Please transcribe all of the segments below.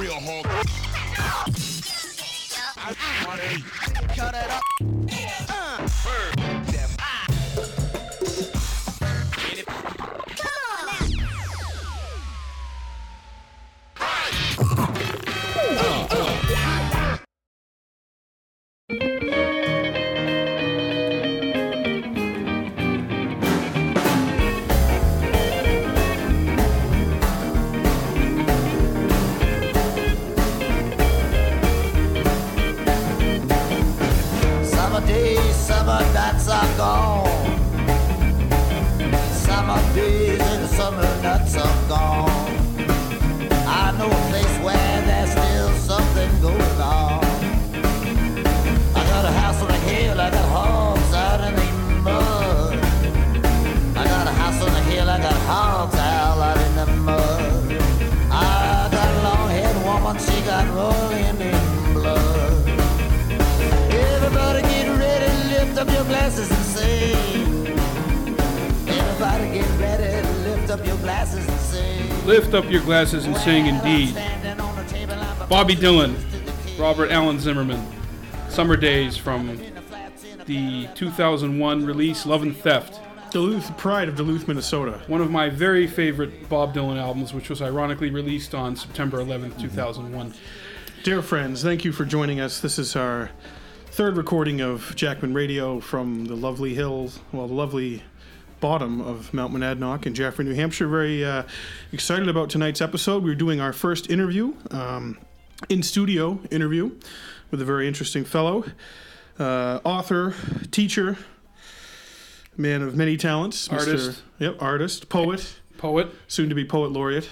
real hard. Cut it up. Lift up your glasses and sing indeed. Standing on the table, I'm Bobby Dylan, Robert Allen Zimmerman, Summer Days from the 2001 release Love and Theft. Duluth, pride of Duluth, Minnesota. One of my very favorite Bob Dylan albums, which was ironically released on September 11th, mm-hmm. 2001. Dear friends, thank you for joining us. This is our third recording of Jackman Radio from the lovely hills, well, the lovely bottom of Mount Monadnock in Jaffrey, New Hampshire. Very uh, excited about tonight's episode. We're doing our first interview, um, in studio interview, with a very interesting fellow, uh, author, teacher, man of many talents, Mr. Artist. Yep, artist, poet, Poet, soon to be poet laureate.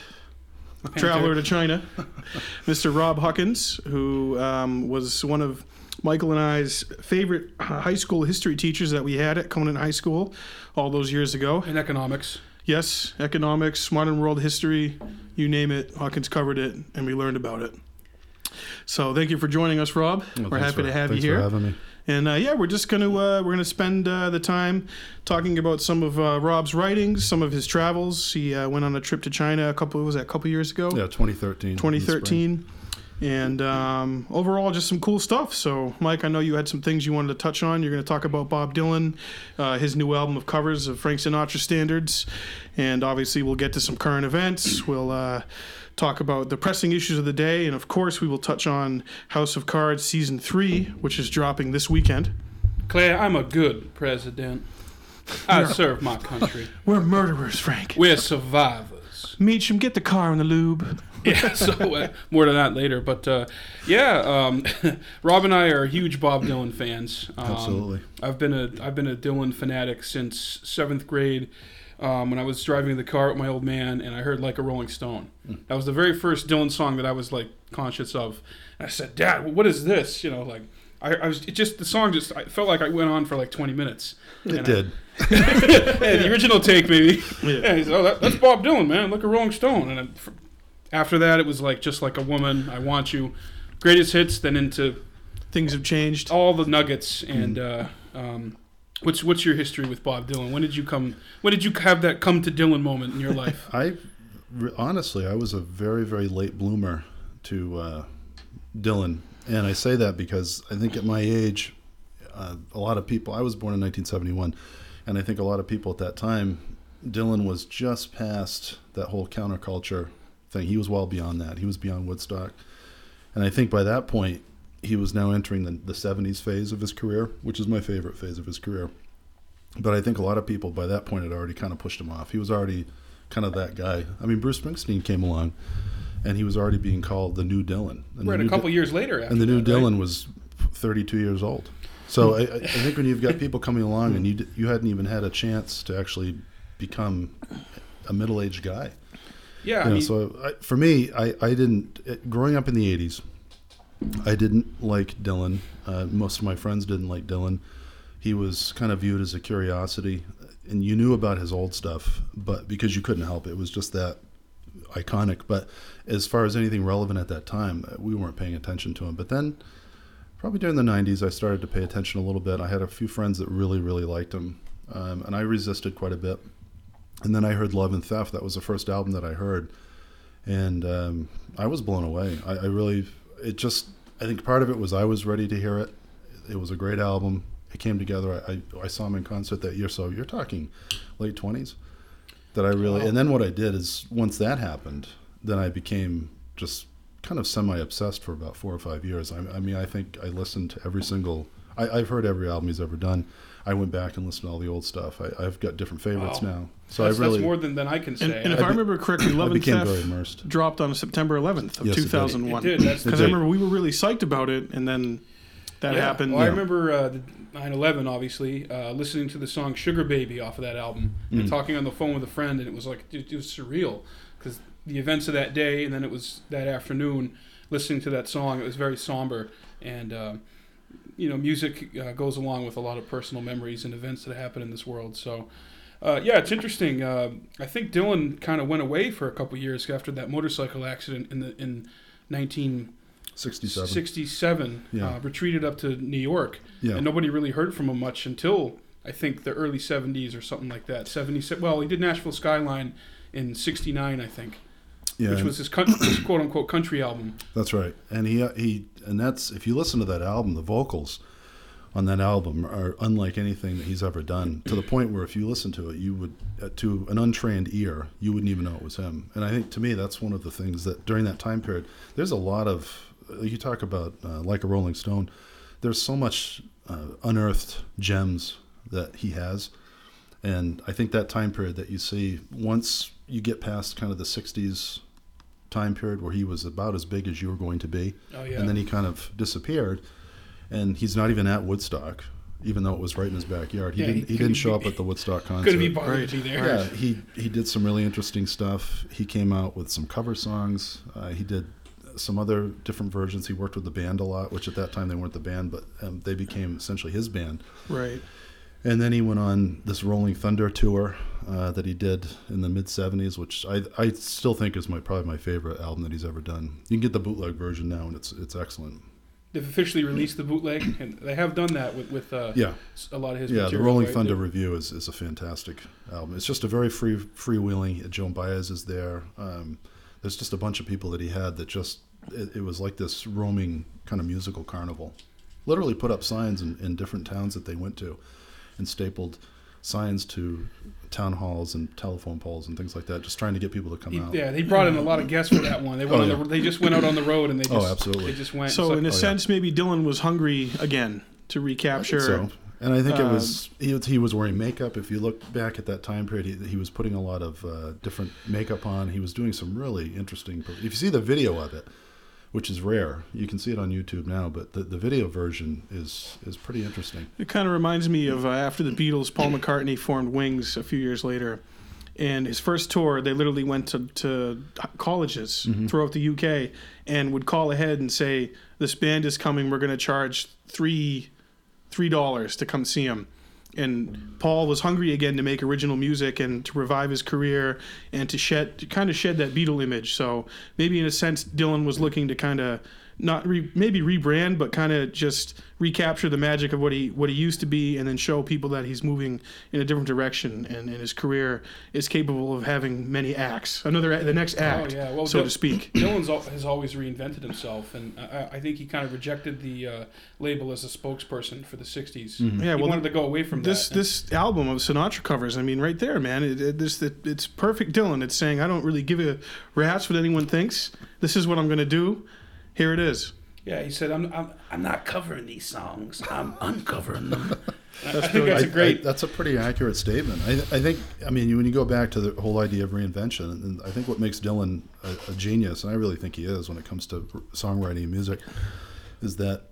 traveler to China, Mr. Rob Huckins, who um, was one of Michael and I's favorite uh, high school history teachers that we had at Conant High School all those years ago. in economics. Yes, economics, modern world history, you name it, Hawkins covered it, and we learned about it. So thank you for joining us, Rob. Well, we're happy for- to have you here. For having me. And uh, yeah, we're just gonna uh, we're gonna spend uh, the time talking about some of uh, Rob's writings, some of his travels. He uh, went on a trip to China a couple was that a couple years ago. Yeah, 2013. in the spring. 2013. And um, overall, just some cool stuff. So, Mike, I know you had some things you wanted to touch on. You're going to talk about Bob Dylan, uh, his new album of covers of Frank Sinatra standards, and obviously we'll get to some current events. We'll uh, talk about the pressing issues of the day, and of course, we will touch on House of Cards season three, which is dropping this weekend. Claire, I'm a good president. I serve my country. We're murderers, Frank. We're survivors. Meechum, get the car in the lube. yeah, so uh, more to that later. But uh, yeah, um, Rob and I are huge Bob Dylan fans. Um, Absolutely. I've been a I've been a Dylan fanatic since seventh grade. Um, when I was driving the car with my old man, and I heard "Like a Rolling Stone," that was the very first Dylan song that I was like conscious of. And I said, "Dad, what is this?" You know, like I, I was it just the song just I felt like I went on for like twenty minutes. It I- did. yeah, the original take, maybe. Yeah. Yeah, he said, "Oh, that, that's Bob Dylan, man. Look at Rolling Stone." And then f after that, it was like just like a woman. I want you. Greatest hits, then into Things have changed. all the nuggets. And uh, um, what's what's your history with Bob Dylan? When did you come? When did you have that come to Dylan moment in your life? I honestly, I was a very, very late bloomer to uh, Dylan, and I say that because I think at my age, uh, a lot of people. I was born in 1971, and I think a lot of people at that time, Dylan was just past that whole counterculture thing. He was well beyond that. He was beyond Woodstock, and I think by that point, he was now entering the, the 70s phase of his career, which is my favorite phase of his career. But I think a lot of people by that point had already kind of pushed him off. He was already kind of that guy. I mean, Bruce Springsteen came along, and he was already being called the new Dylan. And at a couple Dy- years later. And the new that, right? Dylan was 32 years old. So I, I think when you've got people coming along and you you hadn't even had a chance to actually become a middle-aged guy. Yeah, know, mean, so I, for me, I, I didn't growing up in the '80s. I didn't like Dylan. Uh, most of my friends didn't like Dylan. He was kind of viewed as a curiosity, and you knew about his old stuff, but because you couldn't help it, it was just that iconic. But as far as anything relevant at that time, uh, we weren't paying attention to him. But then, probably during the '90s, I started to pay attention a little bit. I had a few friends that really, really liked him, um, and I resisted quite a bit. And then I heard Love and Theft. That was the first album that I heard. and um, I was blown away. I, I really, it just, I think part of it was I was ready to hear it. It was a great album. It came together. I, I, I saw him in concert that year, so you're talking late twenties. That I really, and then what I did is once that happened, then I became just kind of semi obsessed for about four or five years. I, I mean, I think I listened to every single. I, I've heard every album he's ever done. I went back and listened to all the old stuff. I, I've got different favorites Wow. now. So that's, I really, that's more than, than I can say. And, and if I, I remember correctly, Love I and Theft dropped on September 11th of Yes, it did. 2001. It did, Because I remember we were really psyched about it, and then that Yeah. happened. Well, I remember uh, the 9/11, obviously, uh, listening to the song "Sugar Baby" off of that album, Mm. and talking on the phone with a friend, and it was like it, it was surreal because the events of that day, and then it was that afternoon, listening to that song, it was very somber, and uh, you know, music uh, goes along with a lot of personal memories and events that happen in this world. So. Uh, yeah, it's interesting. Uh, I think Dylan kind of went away for a couple years after that motorcycle accident in the in 1967. 67. Yeah. uh, retreated up to New York, Yeah. and nobody really heard from him much until I think the early '70s or something like that. '70s. Well, he did Nashville Skyline in '69, I think, yeah. which was his, coun- his quote unquote country album. That's right. And he he and that's if you listen to that album, the vocals on that album are unlike anything that he's ever done. To the point where if you listen to it, you would uh, to an untrained ear, you wouldn't even know it was him. And I think to me that's one of the things that during that time period, there's a lot of you talk about uh, like a Rolling Stone. There's so much uh, unearthed gems that he has. And I think that time period that you see, once you get past kind of the 60s time period where he was about as big as you were going to be, Oh yeah. and then he kind of disappeared, and he's not even at Woodstock, even though it was right in his backyard. He Yeah, didn't. He, couldn't didn't show be- up at the Woodstock concert. Couldn't be bothered to be there. Yeah, he he did some really interesting stuff. He came out with some cover songs. Uh, he did some other different versions. He worked with the band a lot, which at that time they weren't the band, but um, they became essentially his band. Right. And then he went on this Rolling Thunder tour uh, that he did in the mid '70s, which I I still think is my probably my favorite album that he's ever done. You can get the bootleg version now, and it's it's excellent. They've officially released the bootleg, and they have done that with with uh, Yeah, a lot of his. yeah. The Rolling right? Thunder Revue is, is a fantastic album. It's just a very free freewheeling. Joan Baez is there. Um, there's just a bunch of people that he had that just it, it was like this roaming kind of musical carnival. Literally put up signs in, in different towns that they went to, and stapled signs to town halls and telephone poles and things like that, just trying to get people to come He- out. yeah, they brought in a lot of guests for that one. They went Oh, on yeah. the, they just went out on the road and they just Oh, absolutely. they just went. So, It's in a like- yeah. sense, maybe Dylan was hungry again to I recapture. think so. And I think it Uh, was he, was he was wearing makeup. If you look back at that time period, he, he was putting a lot of uh, different makeup on. He was doing some really interesting. If you see the video of it, which is rare, you can see it on YouTube now. But the, the video version is is pretty interesting. It kind of reminds me of uh, after the Beatles, Paul McCartney formed Wings a few years later. And his first tour, they literally went to, to colleges throughout the UK and would call ahead and say, This band is coming, we're going to charge three three dollars to come see him. And Paul was hungry again to make original music and to revive his career and to shed to kind of shed that Beatle image. So maybe in a sense, Dylan was looking to kind of not re, maybe rebrand, but kind of just recapture the magic of what he what he used to be, and then show people that he's moving in a different direction, and, and his career is capable of having many acts. Another the next act, Oh, yeah. Well, so Dylan- to speak. Dylan's al- has always reinvented himself, and I, I think he kind of rejected the uh, label as a spokesperson for the '60s. Yeah, he well, wanted to go away from this that. this album of Sinatra covers. I mean, right there, man. It, it, this it, it's perfect, Dylan. It's saying I don't really give a rat's what anyone thinks. This is what I'm going to do. Here it is. yeah, he said, "I'm, I'm I'm not covering these songs. I'm uncovering them." I- think that's a I- great. I- that's a pretty accurate statement. I, I think. I mean, when you go back to the whole idea of reinvention, and I think what makes Dylan a, a genius, and I really think he is when it comes to songwriting and music, is that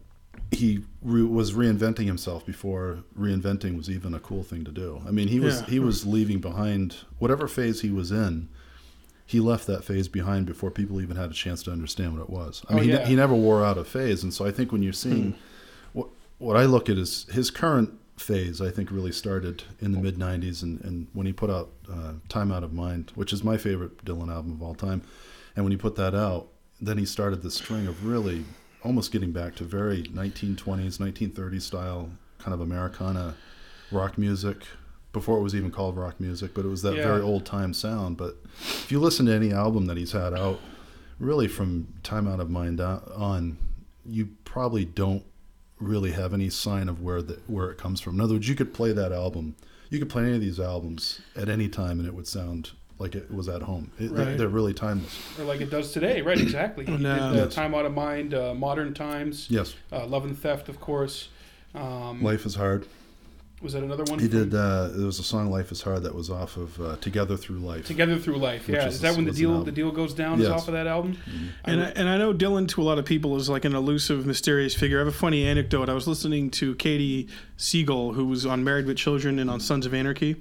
he re- was reinventing himself before reinventing was even a cool thing to do. I mean, he was Yeah. he was leaving behind whatever phase he was in. He left that phase behind before people even had a chance to understand what it was. I Oh, mean, he, yeah. he never wore out a phase, and so I think when you're seeing what what I look at is his current phase. I think really started in the mid '90s, and, and when he put out uh, "Time Out of Mind," which is my favorite Dylan album of all time, and when he put that out, then he started this string of really almost getting back to very 1920s, 1930s style kind of Americana rock music. Before it was even called rock music, but it was that Yeah. very old time sound. But if you listen to any album that he's had out, really from Time Out of Mind on- on, you probably don't really have any sign of where the, where it comes from. In other words, you could play that album, you could play any of these albums at any time, and it would sound like it was at home. It, Right. They're really timeless. Or like it does today, right? Exactly. He And, did, uh, Yes. Time Out of Mind, uh, Modern Times, Yes, uh, Love and Theft, of course. Um, Life is Hard. Was that another one? He did. Uh, there was a song "Life Is Hard" that was off of uh, "Together Through Life." Together Through Life. Yeah, is is that when the deal the deal goes down? Is off of that album? And I, and I know Dylan to a lot of people is like an elusive, mysterious figure. I have a funny anecdote. I was listening to Katey Sagal, who was on Married with Children and on Sons of Anarchy.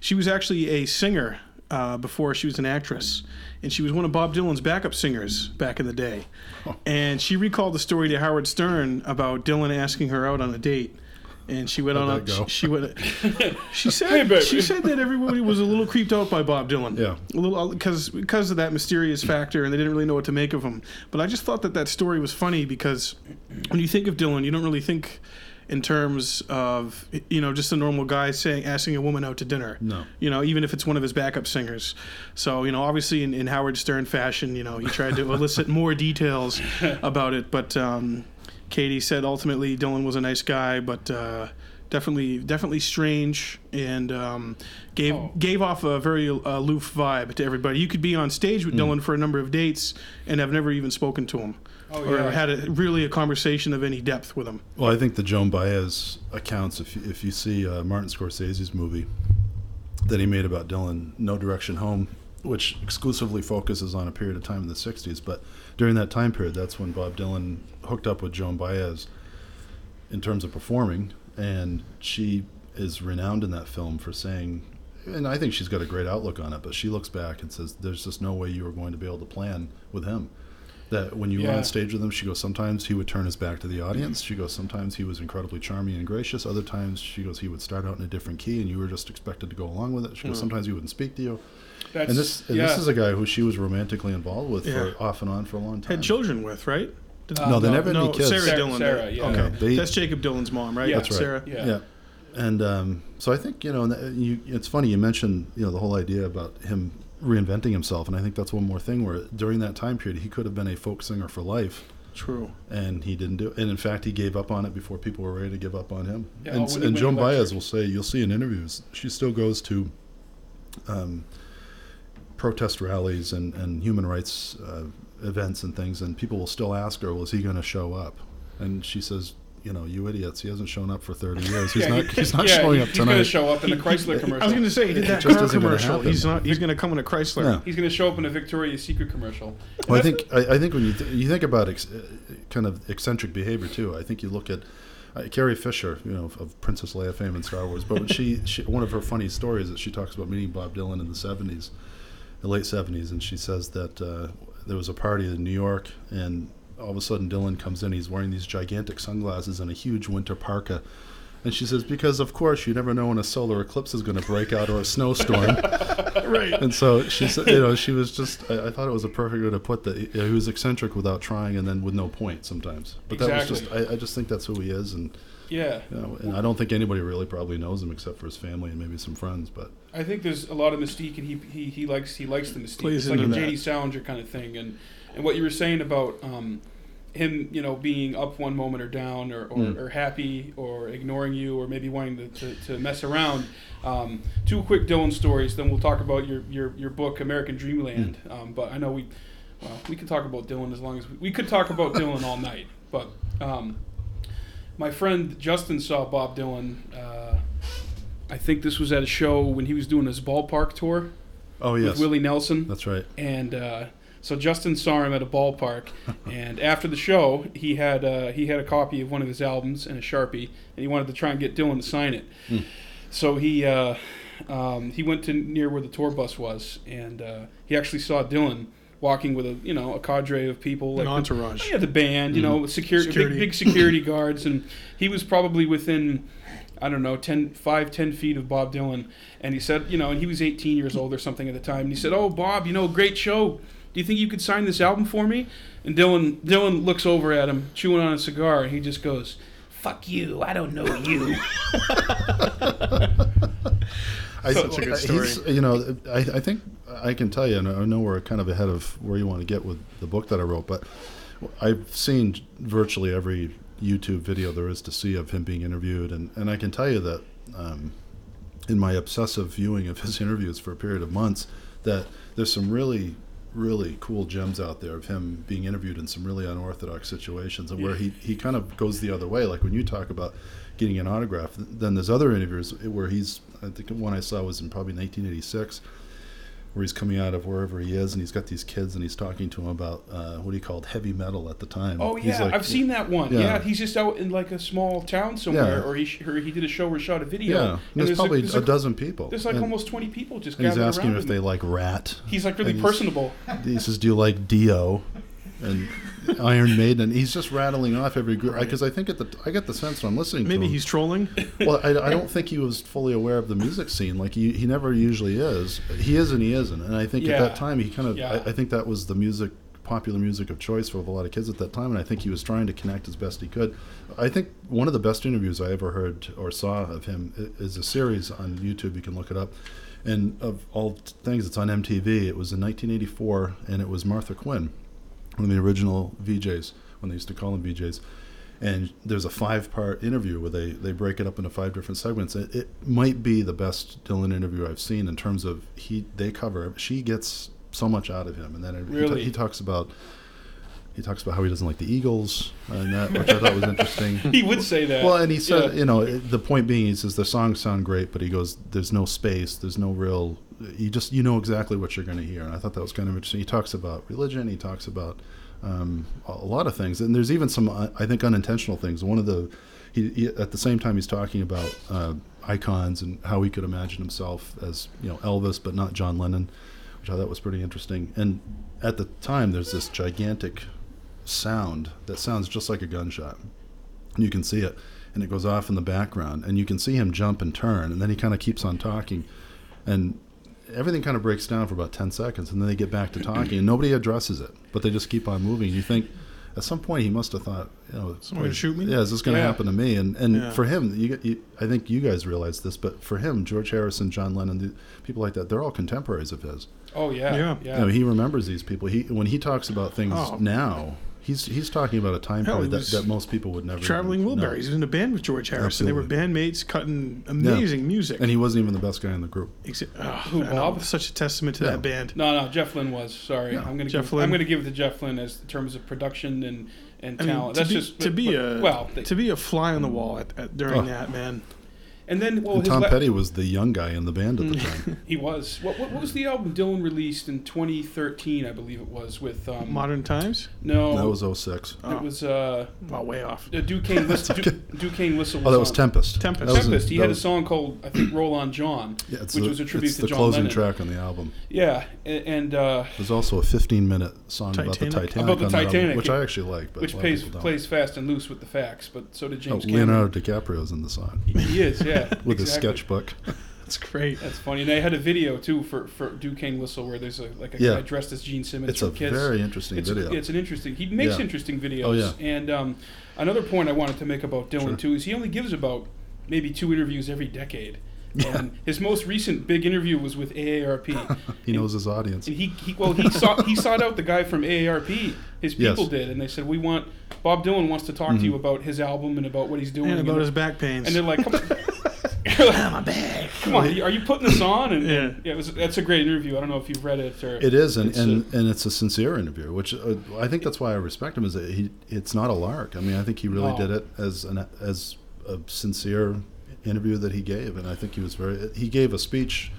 She was actually a singer uh, before she was an actress, and she was one of Bob Dylan's backup singers back in the day. And she recalled the story to Howard Stern about Dylan asking her out on a date. And she went How'd on. go? she went. She said. babe. she said that everybody was a little creeped out by Bob Dylan Yeah. a little because because of that mysterious factor, and they didn't really know what to make of him. But I just thought that that story was funny because when you think of Dylan, you don't really think in terms of you know just a normal guy saying asking a woman out to dinner. No. You know, even if it's one of his backup singers. So you know, obviously in, in Howard Stern fashion, you know, he tried to elicit more details about it. But um, Katey said ultimately Dylan was a nice guy, but. Uh, Definitely, definitely strange, and um, gave Oh. gave off a very uh, aloof vibe to everybody. You could be on stage with Dylan for a number of dates and have never even spoken to him, Oh, or yeah. had a, really a conversation of any depth with him. Well, I think the Joan Baez accounts, if you, if you see uh, Martin Scorsese's movie that he made about Dylan, No Direction Home, which exclusively focuses on a period of time in the 60s, but during that time period, that's when Bob Dylan hooked up with Joan Baez in terms of performing, and she is renowned in that film for saying, and I think she's got a great outlook on it, but she looks back and says, There's just no way you were going to be able to plan with him. That when you were on stage with him, she goes, sometimes he would turn his back to the audience. She goes, sometimes he was incredibly charming and gracious. Other times, she goes, he would start out in a different key and you were just expected to go along with it. She goes, hmm. sometimes he wouldn't speak to you. That's, And this and yeah. this is a guy who she was romantically involved with Yeah. for off and on for a long time. Had children with, right? Uh, no, they no, never had no, any kids. Sarah, Sarah- Dylan. Sarah, yeah. Okay, No, they- that's Jacob Dylan's mom, right? Yeah. That's right. Sarah. Yeah. Yeah. And um, so I think you know, and you, it's funny you mentioned you know the whole idea about him reinventing himself, and I think that's one more thing where during that time period he could have been a folk singer for life, True. and he didn't do it. And in fact, he gave up on it before people were ready to give up on him. Yeah, and oh, and Joan Baez will say, you'll see in interviews, she still goes to um, protest rallies and, and human rights uh, events and things, and people will still ask her, "Was he going to show up?" And she says, "You know, you idiots, he hasn't shown up for 30 years. He's Yeah, not. He's not yeah, showing up He's going to tonight." show up in the Chrysler commercial. I was going to say he did that car commercial. He's not. He's going to come in a Chrysler. Yeah. He's going to show up in a Victoria's Secret commercial. Well, I think I, I think when you th- you think about ex- uh, kind of eccentric behavior too, I think you look at uh, Carrie Fisher, you know, of, Princess Leia fame in Star Wars. But she, she, one of her funny stories is that she talks about meeting Bob Dylan in the '70s, the late '70s, and she says that uh, there was a party in New York, and all of a sudden Dylan comes in. He's wearing these gigantic sunglasses and a huge winter parka. And she says, because of course you never know when a solar eclipse is going to break out or a snowstorm. right. And so she said, you know, she was just, I, I thought it was a perfect way to put that. He, he was eccentric without trying and then with no point sometimes. But that was just, I, I just think that's who he is. And, Yeah. you know, and I don't think anybody really probably knows him except for his family and maybe some friends. But I think there's a lot of mystique, and he he, he likes he likes the mystique. Plays it's like a that. J.D. Salinger kind of thing, and and what you were saying about um, him, you know, being up one moment or down, or or, Mm. or happy, or ignoring you, or maybe wanting to, to, to mess around. Um, two quick Dylan stories, then we'll talk about your your, your book, American Dreamland. Um, but I know we. Well, we can talk about Dylan as long as we, we could talk about Dylan all night. But um, my friend Justin saw Bob Dylan. Uh, I think this was at a show when he was doing his ballpark tour oh with yes, Willie Nelson, that's right. and uh, so Justin saw him at a ballpark. and after the show, he had uh, he had a copy of one of his albums and a sharpie, and he wanted to try and get Dylan to sign it. So he uh, um, he went to near where the tour bus was, and uh, he actually saw Dylan walking with a you know a cadre of people An the- entourage. yeah, the band, you mm-hmm. know, security, Security. Big, big security guards, and he was probably within, I don't know, 10, 5, 10 feet of Bob Dylan. And he said, you know, and he was 18 years old or something at the time. And he said, "Oh, Bob, you know, great show. Do you think you could sign this album for me?" And Dylan, Dylan looks over at him, chewing on a cigar, and he just goes, "Fuck you! I don't know you." I, Such a good story. he's- you know, I, I think I can tell you, and I know we're kind of ahead of where you want to get with the book that I wrote, but I've seen virtually every YouTube video there is to see of him being interviewed, and, and I can tell you that um, in my obsessive viewing of his interviews for a period of months, that there's some really really cool gems out there of him being interviewed in some really unorthodox situations and where he, he kind of goes the other way like when you talk about getting an autograph then there's other interviews where he's i think one i saw was in probably 1986 where he's coming out of wherever he is and he's got these kids and he's talking to them about uh, what he called heavy metal at the time Oh yeah, like- I've seen that one. Yeah. Yeah. he's just out in like a small town somewhere, Yeah. or he sh- or he did a show or shot a video. yeah and there's, probably there's a, dozen people There's like and, almost twenty people just he's asking if they like Ratt He's like really personable. he says, "Do you like Dio?" and Iron Maiden, and he's just rattling off every group. Because I think at the I get the sense when I'm listening Maybe he's trolling. well, I, I don't think he was fully aware of the music scene. Like he, he never usually is. He is and he isn't. And I think at that time he kind of Yeah. I, I think that was the music popular music of choice for a lot of kids at that time. And I think he was trying to connect as best he could. I think one of the best interviews I ever heard or saw of him is a series on YouTube. You can look it up. And of all things, it's on MTV. It was in 1984, and it was Martha Quinn, one of the original VJs when they used to call them VJs. And there's a five-part interview where they, they break it up into five different segments. It, it might be the best Dylan interview I've seen in terms of he they cover. She gets so much out of him, and then it, he, Really? he talks about he talks about how he doesn't like the Eagles, and that which I thought was interesting. He would say that. Well, and he said, Yeah. you know, the point being, he says the songs sound great, but he goes, there's no space, there's no real, you just, you know exactly what you're going to hear. And I thought that was kind of interesting. He talks about religion, he talks about um, a lot of things, and there's even some, uh, I think, unintentional things. One of the, he, he at the same time, he's talking about uh, icons and how he could imagine himself as, you know, Elvis, but not John Lennon, which I thought was pretty interesting. And at the time, there's this gigantic sound that sounds just like a gunshot and you can see it and it goes off in the background and you can see him jump and turn and then he kind of keeps on talking and everything kind of breaks down for about 10 seconds and then they get back to talking and nobody addresses it but they just keep on moving and you think at some point he must have thought you know Someone gonna shoot me? yeah is this going to Yeah. happen to me and and Yeah. for him you, you i think you guys realize this but for him george harrison john lennon the, people like that they're all contemporaries of his oh yeah, Yeah. yeah. you know, he remembers these people. He when he talks about things Oh. now, he's he's talking about a time Hell, period that, that most people would never Traveling even know. Wilburys. He was in a band with George Harrison. They were bandmates, cutting amazing music. And he wasn't even the best guy in the group. Exa- oh, Who, I know, Bob? Such a testament to Yeah. that band. No, no, Jeff Lynne was. Sorry, No. I'm gonna give, Lynne. I'm gonna give it to Jeff Lynne as in terms of production and and I mean, talent. to That's be, just to but- be but- a well, they- to be a fly on the wall at, at, during Oh. that man. And then well, and Tom la- Petty was the young guy in the band at the time. he was. What, what, what was the album Dylan released in 2013? I believe it was with um, Modern Times. No, that was 06. Oh. it was uh, Well, way off. uh, Duquesne Whistle. okay. Duquesne Whistle. Oh, that was on- Tempest. Tempest. Was Tempest. a- he that had a song called I think "Roll on John," yeah, it's which the, was a tribute it's to the John closing Lennon. track on the album. Yeah, a- and uh, There's also a 15 minute song about the Titanic? Titanic, About the on that album, which yeah. I actually like. But which a lot of plays plays fast and loose with the facts. But so did Oh, James Cameron. Leonardo DiCaprio's in the song He is, yeah, with his exactly. sketchbook. That's great. That's funny. And they had a video too for for Duquesne Whistle where there's a like a Yeah. guy dressed as Gene Simmons It's from a Kiss. very interesting it's, video. It's an interesting. He makes Yeah. interesting videos. Oh, yeah. And um, another point I wanted to make about Dylan Sure. too is he only gives about maybe two interviews every decade. And his most recent big interview was with AARP. he knows his audience. And he, he well he sought he sought out the guy from AARP. His Yes. people did, and they said we want Bob Dylan wants to talk to you about his album and about what he's doing. And about and, his back pains. and they're like, come, my back. Come on, are you putting this on? And, Yeah. yeah, it was, that's a great interview. I don't know if you've read it or It is, and It's and, and it's a sincere interview, which uh, I think that's why I respect him. Is that he? It's not a lark. I mean, I think he really No. did it as an as a sincere interview that he gave, and I think he was very. He gave a speech.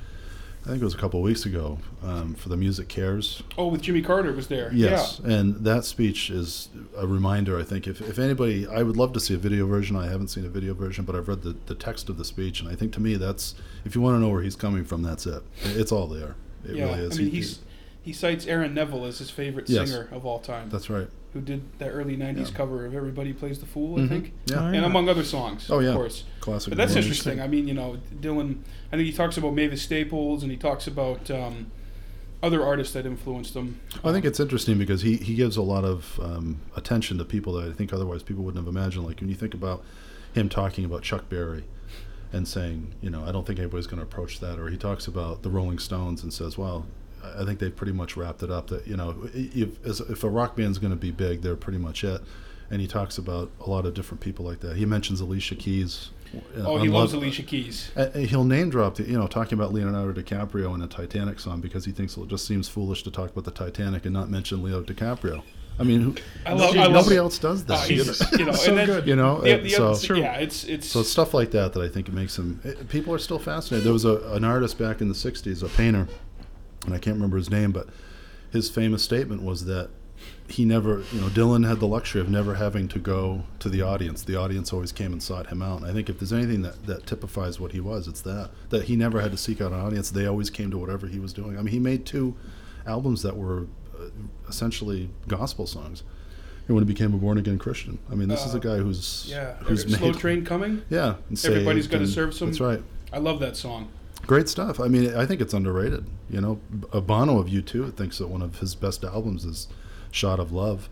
I think it was a couple of weeks ago um, for the MusiCares. oh, with Jimmy Carter was there. Yes, and that speech is a reminder. I think if, if anybody, I would love to see a video version. I haven't seen a video version, but I've read the, the text of the speech, and I think to me that's if you want to know where he's coming from, that's it. It's all there. It Yeah, yeah. really is. I mean, He- he's he cites Aaron Neville as his favorite Yes. singer of all time, that's right. Who did that early '90s Yeah. cover of "Everybody Plays the Fool," I Mhm. think, Yeah. Oh, and yeah. among other songs, Oh, yeah. of course. Classic. But that's interesting. I mean, you know, Dylan. I think he talks about Mavis Staples, and he talks about um, other artists that influenced him. I think it's interesting because he, he gives a lot of um, attention to people that I think otherwise people wouldn't have imagined. Like when you think about him talking about Chuck Berry and saying, you know, I don't think anybody's going to approach that. Or he talks about the Rolling Stones and says, well, I I think they pretty much wrapped it up. That you know, if if a rock band's going to be big, they're pretty much it. And he talks about a lot of different people like that. He mentions Alicia Keys. uh, Oh, he loves Love- Alicia Keys. uh, he'll name drop, the, you know, talking about Leonardo DiCaprio in a Titanic song because he thinks it just seems foolish to talk about the Titanic and not mention Leo DiCaprio. I mean, who, I love. I love nobody else does that. he's, you know, So and then, good. you know, The, uh, the so other, yeah, it's it's so it's stuff like that that I think it makes him. It, people are still fascinated. There was a, an artist back in the '60s, a painter, and I can't remember his name, but his famous statement was that he never, you know, Dylan had the luxury of never having to go to the audience. The audience always came and sought him out. And I think if there's anything that, that typifies what he was, it's that that he never had to seek out an audience. They always came to whatever he was doing. I mean, he made two albums that were uh, essentially gospel songs. And when he became a born again Christian, I mean, this is a guy who's Uh, yeah. who's Slow made train coming. yeah, Everybody's saved gotta serve some- That's right. I love that song. Great stuff. I mean, I think it's underrated. You know, Bono of U2 thinks that one of his best albums is "Shot of Love,"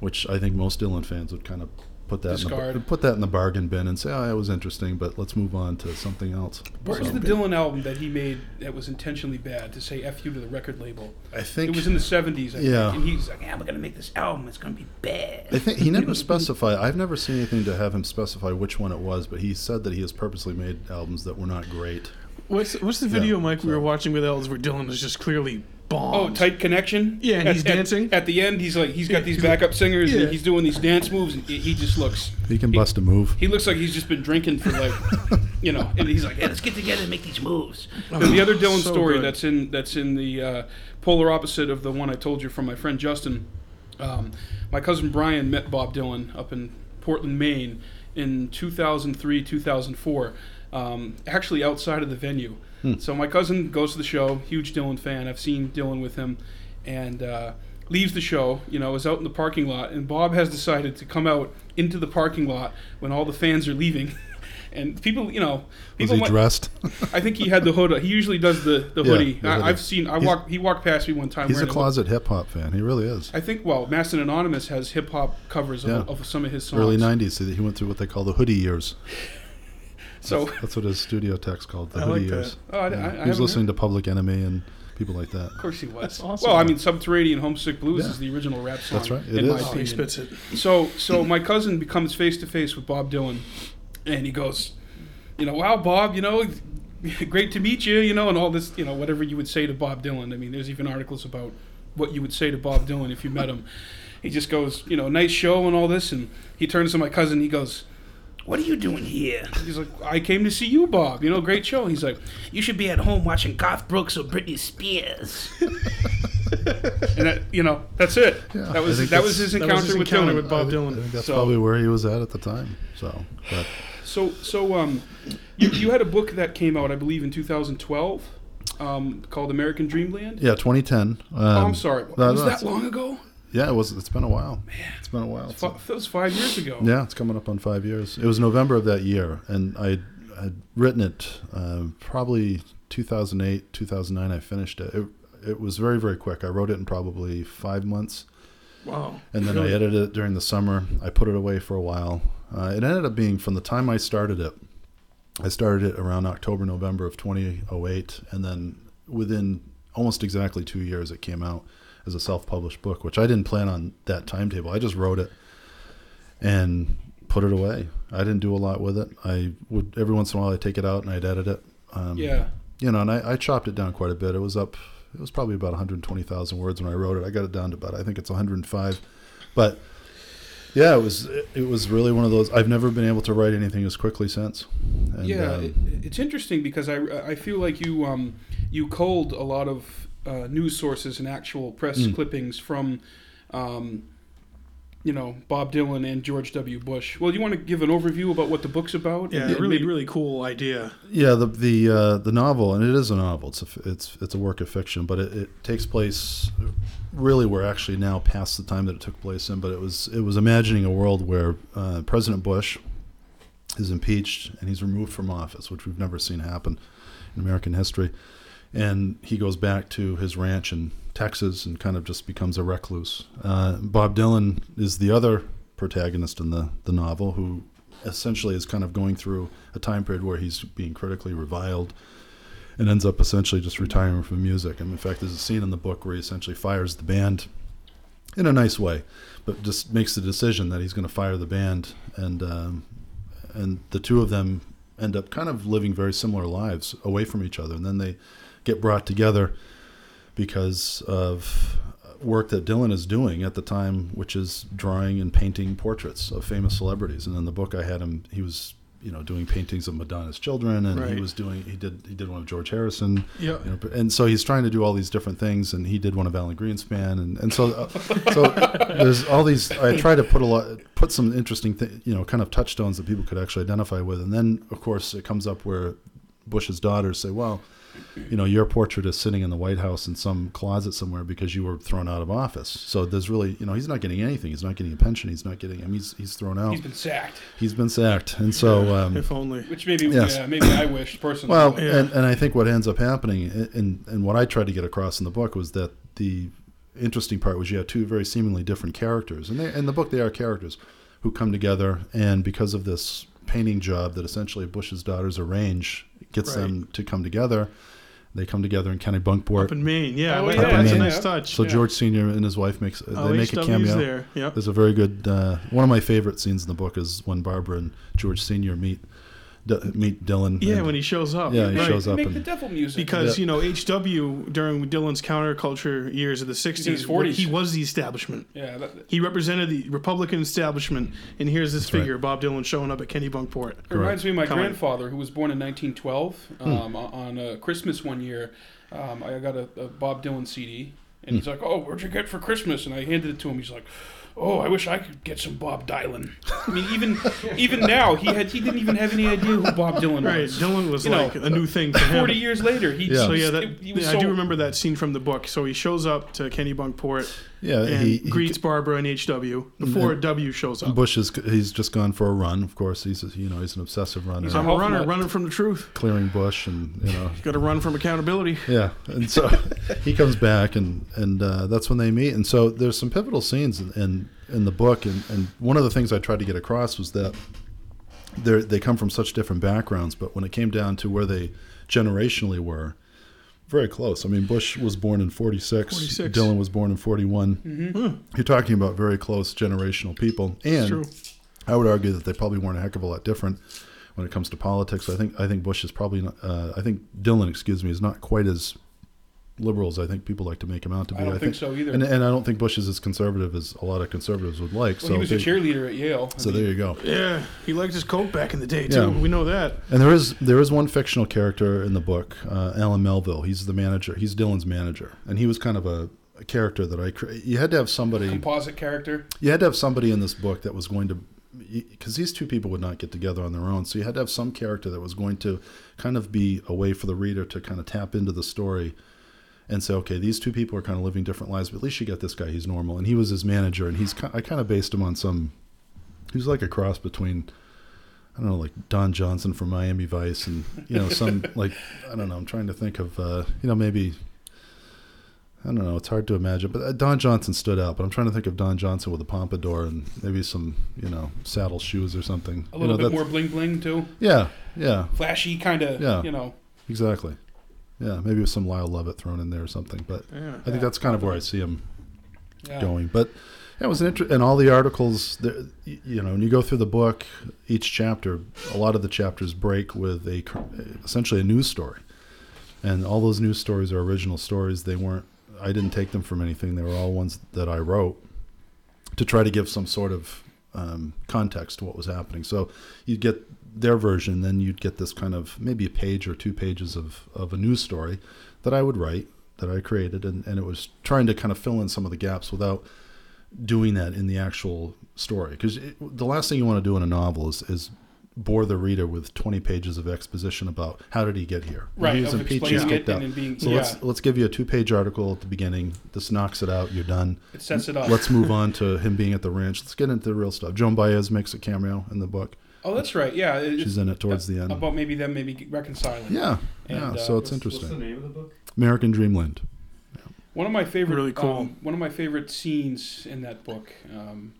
which I think most Dylan fans would kind of put that in the, put that in the bargain bin and say, "Oh, that was interesting, but let's move on to something else." Where's So, the Dylan album that he made that was intentionally bad to say "f you" to the record label? I think It was in the '70s. I Yeah. think, and he's like, "Yeah, we're gonna make this album. It's gonna be bad." I think he never specified. I've never seen anything to have him specify which one it was, but he said that he has purposely made albums that were not great. What's what's the video, Yeah, Mike, we were watching with Els where Dylan is just clearly bombed? Oh, tight connection. Yeah, and At- he's at- dancing. At the end, he's like, he's got these backup singers, Yeah. and he's doing these dance moves, and he he just looks. He can bust a move. He looks like he's just been drinking for like, you know, and he's like, "Yeah, let's get together and make these moves." And the other Dylan So story good. that's in that's in the uh, polar opposite of the one I told you from my friend Justin. Um, my cousin Brian met Bob Dylan up in Portland, Maine, in 2003, 2004. Um, actually, outside of the venue. So my cousin goes to the show, huge Dylan fan. I've seen Dylan with him, and uh, leaves the show. You know, is out in the parking lot, and Bob has decided to come out into the parking lot when all the fans are leaving. And people, you know, Was he dressed? I think he had the hood. He usually does the, the Yeah, hoodie. the I, hoodie. I've seen. I He's- walked. He walked past me one time. He's a closet hip hop fan. He really is. I think. Well, Maston Anonymous has hip hop covers Yeah. of, of some of his songs. Early '90s. He went through what they call the hoodie years. So, That's what his studio text called the I hoodie like years. that. oh, I, I, I he was listening heard- to Public Enemy and people like that. Of course he was. Awesome. Well, I mean, Subterranean Homesick Blues Yeah. is the original rap song. That's right, it in my. Oh, he spits it. So, so my cousin becomes face to face with Bob Dylan, and he goes, you know, wow, Bob, you know, great to meet you, you know, and all this, you know, whatever you would say to Bob Dylan. I mean, there's even articles about what you would say to Bob Dylan if you met him. He just goes, you know, nice show and all this, and he turns to my cousin. He goes, "What are you doing here?" He's like, "I came to see you, Bob. You know, great show." He's like, "You should be at home watching Garth Brooks or Britney Spears." and that, you know, that's it. Yeah, that was that was his encounter was his with encounter Dylan. with Bob I think, Dylan. I think that's So- probably where he was at at the time. So, but So, so um, you, you had a book that came out, I believe, in 2012, um, called American Dreamland. yeah, 2010. Um, oh, I'm sorry. no, was no, that long ago? Yeah, it was. It's been a while. Man, It's been a while. Fi- that was five years ago. Yeah, it's coming up on five years. It was November of that year, and I had written it uh, probably 2008, 2009. I finished it. it. It was very, very quick. I wrote it in probably five months, Wow. and then Really? I edited it during the summer. I put it away for a while. Uh, it ended up being from the time I started it. I started it around October, November of 2008, and then within almost exactly two years, it came out as a self-published book, which I didn't plan on that timetable. I just wrote it and put it away. I didn't do a lot with it. I would every once in a while I'd take it out and I'd edit it. Um, Yeah. you know, and I, I chopped it down quite a bit. It was up. It was probably about 120,000 words when I wrote it. I got it down to about I think it's 105, but yeah, it was it was really one of those. I've never been able to write anything as quickly since. And, yeah, um, it, it's interesting because I, I feel like you um, you culled a lot of uh, news sources and actual press Mm. clippings from, um, you know, Bob Dylan and George W. Bush. Well, you want to give an overview about what the book's about? Yeah, And really, maybe- really cool idea. Yeah, the the uh, the novel, and it is a novel. It's a, f- it's it's a work of fiction, but it, it takes place. Really, we're actually now past the time that it took place in, but it was it was imagining a world where uh, President Bush is impeached and he's removed from office, which we've never seen happen in American history, and he goes back to his ranch in Texas and kind of just becomes a recluse. Uh, Bob Dylan is the other protagonist in the the novel who essentially is kind of going through a time period where he's being critically reviled and ends up essentially just retiring from music. And in fact, there's a scene in the book where he essentially fires the band in a nice way, but just makes the decision that he's going to fire the band, and um, and the two of them end up kind of living very similar lives away from each other, and then they get brought together because of work that Dylan is doing at the time, which is drawing and painting portraits of famous celebrities. And in the book, I had him; he was you know doing paintings of Madonna's children, and Right. he was doing he did he did one of George Harrison. Yeah. You know, and so he's trying to do all these different things, and he did one of Alan Greenspan, and and so uh, so there's all these. I try to put a lot, put some interesting, th- you know, kind of touchstones that people could actually identify with, and then of course it comes up where Bush's daughters say, "Well, you know, your portrait is sitting in the White House in some closet somewhere because you were thrown out of office." So there's really, you know, he's not getting anything. He's not getting a pension. He's not getting. I mean, he's he's thrown out. He's been sacked, He's been sacked, and so. Um, If only. which maybe Yes. yeah, maybe I wish personally. well, Yeah. and, and I think what ends up happening, and and what I tried to get across in the book was that the interesting part was you had two very seemingly different characters, and they, in the book they are characters who come together, and because of this painting job that essentially Bush's daughters arrange gets Right. them to come together. They come together in Kennebunkport. Up in Maine, yeah, Oh, like yeah, that. that's a nice touch. so yeah. George Senior and his wife makes oh, they make a cameo. there. Yep. There's a very good uh, one of my favorite scenes in the book is when Barbara and George Senior meet D- meet Dylan. Yeah, and- when he shows up. Yeah, he right. shows up make and- the devil music Because Yeah. you know HW during Dylan's counterculture years of the in his '60s, 40s. he was the establishment. Yeah, that, He represented the Republican establishment, and here's this right. figure, Bob Dylan, showing up at Kennebunkport. It reminds me of my Coming. grandfather, who was born in 1912. Um, o- On uh, Christmas one year, um, I got a, a Bob Dylan CD, and he's like, "Oh, what'd you get for Christmas?" And I handed it to him. He's like, "Oh, I wish I could get some Bob Dylan." I mean, even even now, he had he didn't even have any idea who Bob Dylan was. Right. Dylan was You know, like a new thing for him. Forty years later, he Yeah. So yeah, that, was yeah, so, I do remember that scene from the book. So he shows up to Kennebunkport yeah, and he, he greets Barbara and HW before W shows up. Bush is he's just gone for a run. Of course, he's you know he's an obsessive runner, I'm a runner, running from the truth. clearing bush, and you know Got to run from accountability. yeah. And so he comes back, and and uh, that's when they meet. And so there's some pivotal scenes in in, in the book, and, and one of the things I tried to get across was that they they come from such different backgrounds, but when it came down to where they generationally were. Very close. I mean, Bush was born in 46. 46. Dylan was born in 41. You're talking about very close generational people. And True. I would argue that they probably weren't a heck of a lot different when it comes to politics. I think I think Bush is probably not, uh, I think Dylan, excuse me, is not quite as liberal as I think people like to make him out to be. I don't think so either. And, and I don't think Bush is as conservative as a lot of conservatives would like. Well, so he was they- a cheerleader at Yale. I so mean, there you go. Yeah, he liked his coat back in the day too. Yeah. We know that. And there is there is one fictional character in the book, uh, Alan Melville. He's the manager. He's Dylan's manager, and he was kind of a, a character that I. cre- You had to have somebody. composite character. You had to have somebody in this book that was going to, because these two people would not get together on their own. So you had to have some character that was going to kind of be a way for the reader to kind of tap into the story and say, okay, these two people are kind of living different lives, but at least you got this guy. He's normal, and he was his manager, and he's ki- I kind of based him on some. He was like a cross between. I don't know, like Don Johnson from Miami Vice, and you know, some like I don't know. I'm trying to think of, uh, you know, maybe I don't know. It's hard to imagine, but uh, Don Johnson stood out. But I'm trying to think of Don Johnson with a pompadour and maybe some, you know, saddle shoes or something. A You little know, bit more bling bling too. Yeah, yeah, Flashy kind of. Yeah. You know. exactly. Yeah, maybe with some Lyle Lovett thrown in there or something. But Yeah. I think that's kind of where I see him Yeah. going. But yeah, it was an inter- and all the articles. there- y- You know, when you go through the book, each chapter, a lot of the chapters break with a essentially a news story, and all those news stories are original stories. They weren't. I didn't take them from anything. They were all ones that I wrote to try to give some sort of um, context to what was happening. So you'd get their version, then you'd get this kind of maybe a page or two pages of, of a news story that I would write, that I created, and, and it was trying to kind of fill in some of the gaps without doing that in the actual story. Because the last thing you want to do in a novel is, is bore the reader with 20 pages of exposition about how did he get here. Right, He was of impeached, he's kicked out. being- so yeah. let's let's give you a two-page article at the beginning. This knocks it out. You're done. It sets it up. Let's move on to him being at the ranch. Let's get into the real stuff. Joan Baez makes a cameo in the book. Oh, that's right. Yeah. She's in it towards the end. About maybe them maybe reconciling. Yeah, And, yeah. uh, so it's what's- interesting. What's the name of the book? American Dreamland. One of my favorite, Really cool. um, one of my favorite scenes in that book um,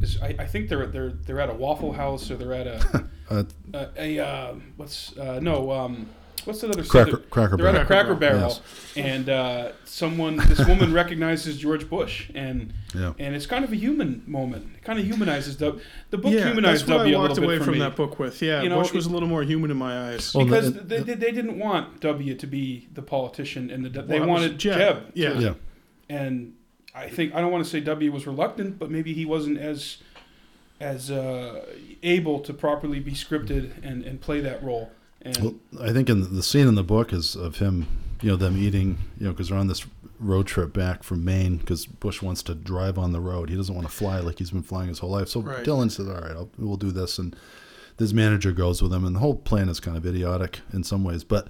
is I, I think they're they're they're at a Waffle House or they're at a Uh, a, a uh, what's uh, no um what's that other Cracker- they're- Cracker they're at a Barrel. Cracker Barrel Yes. and uh, someone this woman recognizes George Bush and Yeah. and it's kind of a human moment. It kind of humanizes the the book yeah, that's humanized what W I a walked little away bit for from me. that book with. Yeah, You know, Bush was it- a little more human in my eyes. Well, because the- they, they, they didn't want W to be the politician and the they Well, it was wanted Jeb. Jeb. Yeah. to- yeah. and I think I don't want to say W was reluctant, but maybe he wasn't as as uh, able to properly be scripted and, and play that role. And Well, I think in the, scene in the book is of him, you know, them eating, you know, because they're on this road trip back from Maine because Bush wants to drive on the road. He doesn't want to fly like he's been flying his whole life. So Right. Dylan says, "All right, I'll, we'll do this," and this manager goes with him, and the whole plan is kind of idiotic in some ways, but.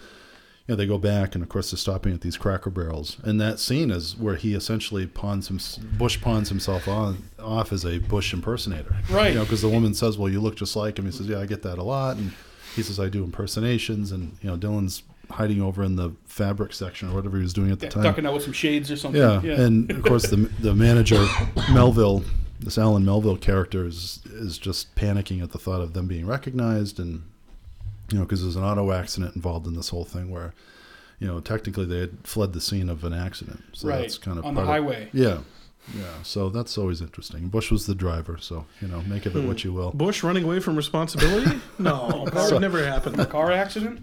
You know, they go back, and of course, they're stopping at these Cracker Barrels, and that scene is where he essentially pawns him. Bush pawns himself on off as a Bush impersonator, Right. You know, because the woman says, "Well, you look just like him." He says, "Yeah, I get that a lot," and he says, "I do impersonations," and you know, Dylan's hiding over in the fabric section or whatever he was doing at the yeah, time. ducking out with some shades or something. Yeah, and of course the the manager Melville, this Alan Melville character is is just panicking at the thought of them being recognized, and you know because there's an auto accident involved in this whole thing where, you know, technically they had fled the scene of an accident, so right that's kind of on the part of- highway. yeah, yeah. So that's always interesting. Bush was the driver, so you know, make of it what hmm. you will. Bush running away from responsibility? No, that would never happen. Car accident.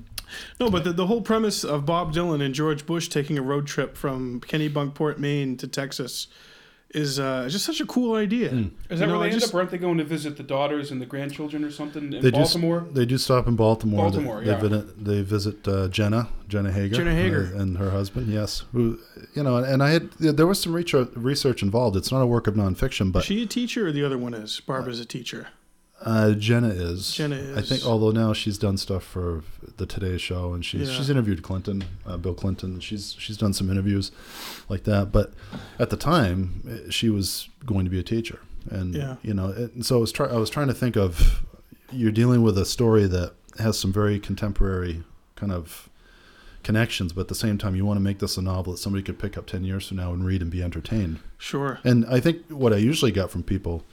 No, but the, the whole premise of Bob Dylan and George Bush taking a road trip from Kennebunkport, Maine to Texas is uh, just such a cool idea. Hmm. Is that You know, where I they end just- up? Aren't they going to visit the daughters and the grandchildren or something in They do, Baltimore? they do stop in Baltimore. Baltimore, they, yeah. They visit, they visit uh, Jenna, Jenna Hager, Jenna Hager. uh, and her husband. Yes, who you know, and I had there was some research research involved. It's not a work of nonfiction, but Is she a teacher or the other one is? Barbara's a teacher. Uh, Jenna is. Jenna is. I think, although now she's done stuff for the Today Show, and she's Yeah. she's interviewed Clinton, uh, Bill Clinton. She's she's done some interviews like that. But at the time, eh, she was going to be a teacher, and Yeah. you know, it, and so I was try, I was trying to think of you're dealing with a story that has some very contemporary kind of connections, but at the same time, you want to make this a novel that somebody could pick up ten years from now and read and be entertained. Sure. And I think what I usually got from people,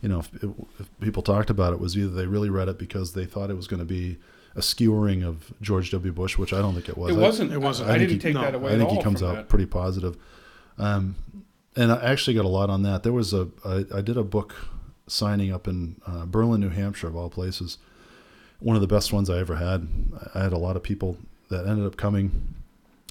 you know, if, if people talked about it, was either they really read it because they thought it was going to be a skewering of George W. Bush, which I don't think it was. It I- wasn't. It wasn't. I, I think didn't he- take no, that away I think he comes out that. pretty positive. Um, and I actually got a lot on that. There was a I, I did a book signing up in uh, Berlin, New Hampshire, of all places. One of the best ones I ever had. I had a lot of people that ended up coming,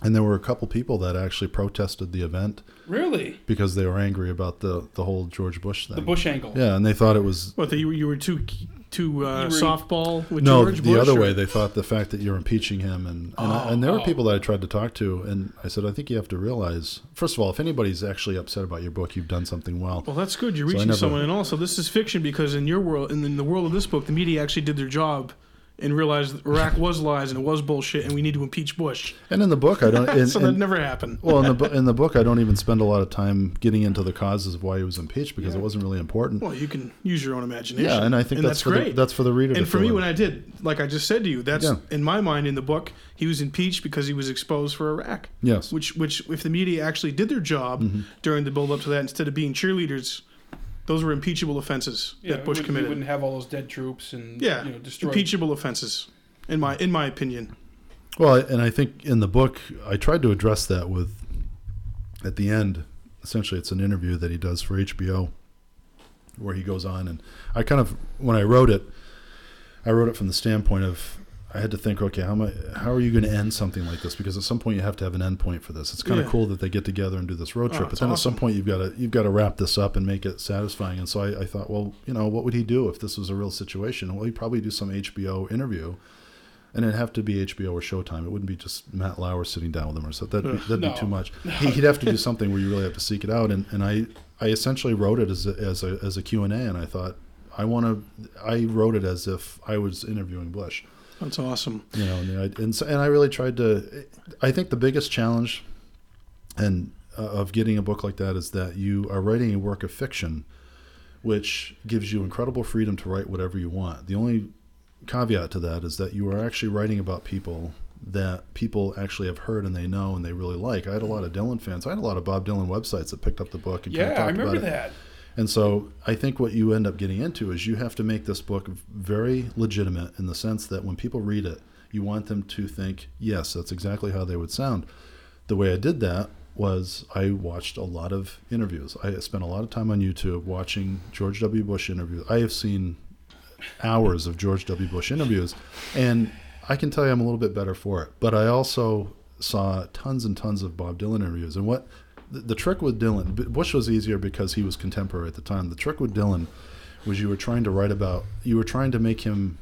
and there were a couple people that actually protested the event Really, because they were angry about the the whole George Bush thing. the Bush angle. Yeah, and they thought it was What, that you, were- you were too too uh, were- softball with no George the Bush? other or- way. They thought the fact that you're impeaching him, and and, I, and there were Oh. people that I tried to talk to, and I said, I think you have to realize, first of all, if anybody's actually upset about your book, you've done something well. Well, that's good. You're So reaching never- someone, and also this is fiction because in your world, in, in the world of this book, the media actually did their job and realized that Iraq was lies and it was bullshit, and we need to impeach Bush. And in the book, I don't. In, so that in- never happened. well, in the in the book, I don't even spend a lot of time getting into the causes of why he was impeached because it wasn't really important. Well, you can use your own imagination. yeah, and I think that's, for great. the, that's for the reader. and for me, when I did, like I just said to you, that's Yeah. in my mind in the book, he was impeached because he was exposed for Iraq. yes, Which, which, if the media actually did their job Mm-hmm. during the build up to that, instead of being cheerleaders, those were impeachable offenses Yeah, that Bush we, committed. We wouldn't have all those dead troops and yeah, you know, destroyed. impeachable offenses, in my in my opinion. Well, and I think in the book, I tried to address that with, at the end, essentially it's an interview that he does for HBO, where he goes on, and I kind of, when I wrote it, I wrote it from the standpoint of, I had to think, okay, how am I, how are you going to end something like this? Because at some point you have to have an end point for this. It's kind of Yeah. cool that they get together and do this road Oh, trip, but it's then at some point you've got to you've got to wrap this up and make it satisfying. And so I, I thought, well, you know, what would he do if this was a real situation? Well, he'd probably do some HBO interview and it'd have to be HBO or Showtime. It wouldn't be just Matt Lauer sitting down with him or something. That'd, be, that'd No. be too much. He, he'd have to do something where you really have to seek it out. And, and I, I essentially wrote it as a, as a, as a Q&A, and I thought, I want to, I wrote it as if I was interviewing Bush. That's awesome. You know, and, I, and, so, and I really tried to, I think the biggest challenge and uh, of getting a book like that is that you are writing a work of fiction which gives you incredible freedom to write whatever you want. The only caveat to that is that you are actually writing about people that people actually have heard and they know and they really like. I had a lot of Dylan fans. I had a lot of Bob Dylan websites that picked up the book and kind yeah, of I talked remember about it. And so I think what you end up getting into is you have to make this book very legitimate in the sense that when people read it, you want them to think, yes, that's exactly how they would sound. The way I did that was I watched a lot of interviews. I spent a lot of time on YouTube watching George W. Bush interviews. I have seen hours of George W. Bush interviews, and I can tell you I'm a little bit better for it. But I also saw tons and tons of Bob Dylan interviews. And what the, trick with Dylan, Bush was easier because he was contemporary at the time. The trick with Dylan was you were trying to write about, you were trying to make him,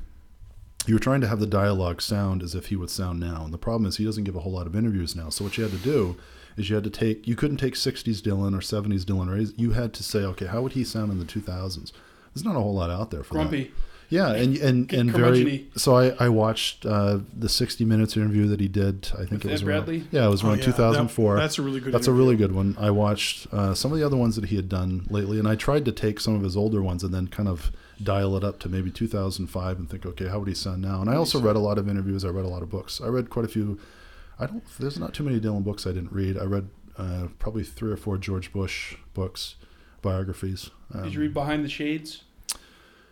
you were trying to have the dialogue sound as if he would sound now. And the problem is he doesn't give a whole lot of interviews now. So what you had to do is you had to take, you couldn't take 60s Dylan or 70s Dylan. Or you had to say, okay, how would he sound in the 2000s? There's not a whole lot out there for that. Grumpy. Yeah, and and and very. So I I watched uh, the 60 minutes interview that he did. I think With it was Ed around, Bradley? yeah, it was Oh, around yeah, 2004. that- that's a really good That's a really good one. I watched uh, some of the other ones that he had done lately, and I tried to take some of his older ones and then kind of dial it up to maybe 2005 and think, okay, how would he sound now? And I also read a lot of interviews. I read a lot of books. I read quite a few. I don't. There's not too many Dylan books I didn't read. I read uh, probably three or four George Bush books, biographies. Um, Did you read Behind the Shades?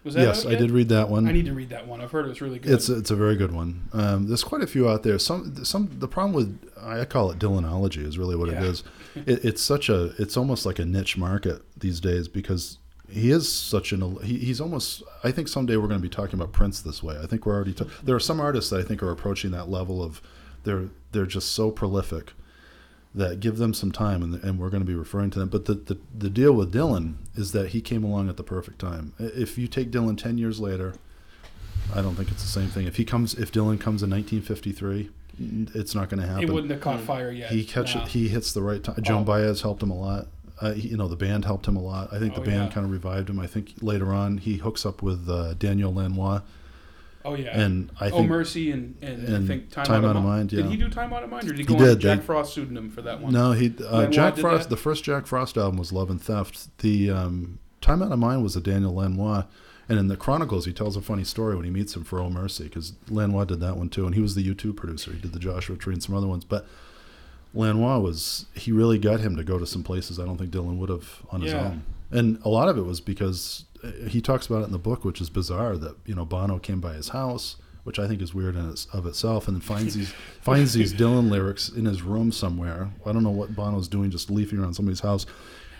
Was that yes, I did read that one. I need to read that one. I've heard it was really good. It's it's a very good one. Um, there's quite a few out there. Some some the problem with I call it Dylanology is really what it Yeah. is. It, it's such a it's almost like a niche market these days because he is such an he, he's almost I think someday we're going to be talking about Prince this way. I think we're already ta- there are some artists that I think are approaching that level of they're they're just so prolific that give them some time and, and we're going to be referring to them. But the, the, the deal with Dylan is that he came along at the perfect time. If you take Dylan 10 years later, I don't think it's the same thing. If he comes, if Dylan comes in 1953, it's not going to it happen. wouldn't have caught fire yet. He catch Nah. he hits the right time. Joan Oh. Baez helped him a lot. Uh, he, you know, the band helped him a lot. I think Oh, the band yeah. kind of revived him. I think later on he hooks up with uh, Daniel Lanois, Oh yeah. and I oh think Mercy and, and, and I think Time, Time Out, Out of of Mind. Mind, Did he do Time Out of Mind, or did he go on did, Jack they- Frost pseudonym for that one? No, he uh, Jack Frost. The first Jack Frost album was Love and Theft. The um, Time Out of Mind was a Daniel Lanois, and in the Chronicles he tells a funny story when he meets him for Oh Mercy because Lanois did that one too, and he was the U2 producer. He did the Joshua Tree and some other ones, but Lanois was he really got him to go to some places I don't think Dylan would have on his own, and a lot of it was because uh, he talks about it in the book, which is bizarre that you know Bono came by his house. Which I think is weird in its, of itself, and then finds these finds these Dylan lyrics in his room somewhere. I don't know what Bono's doing, just leafing around somebody's house,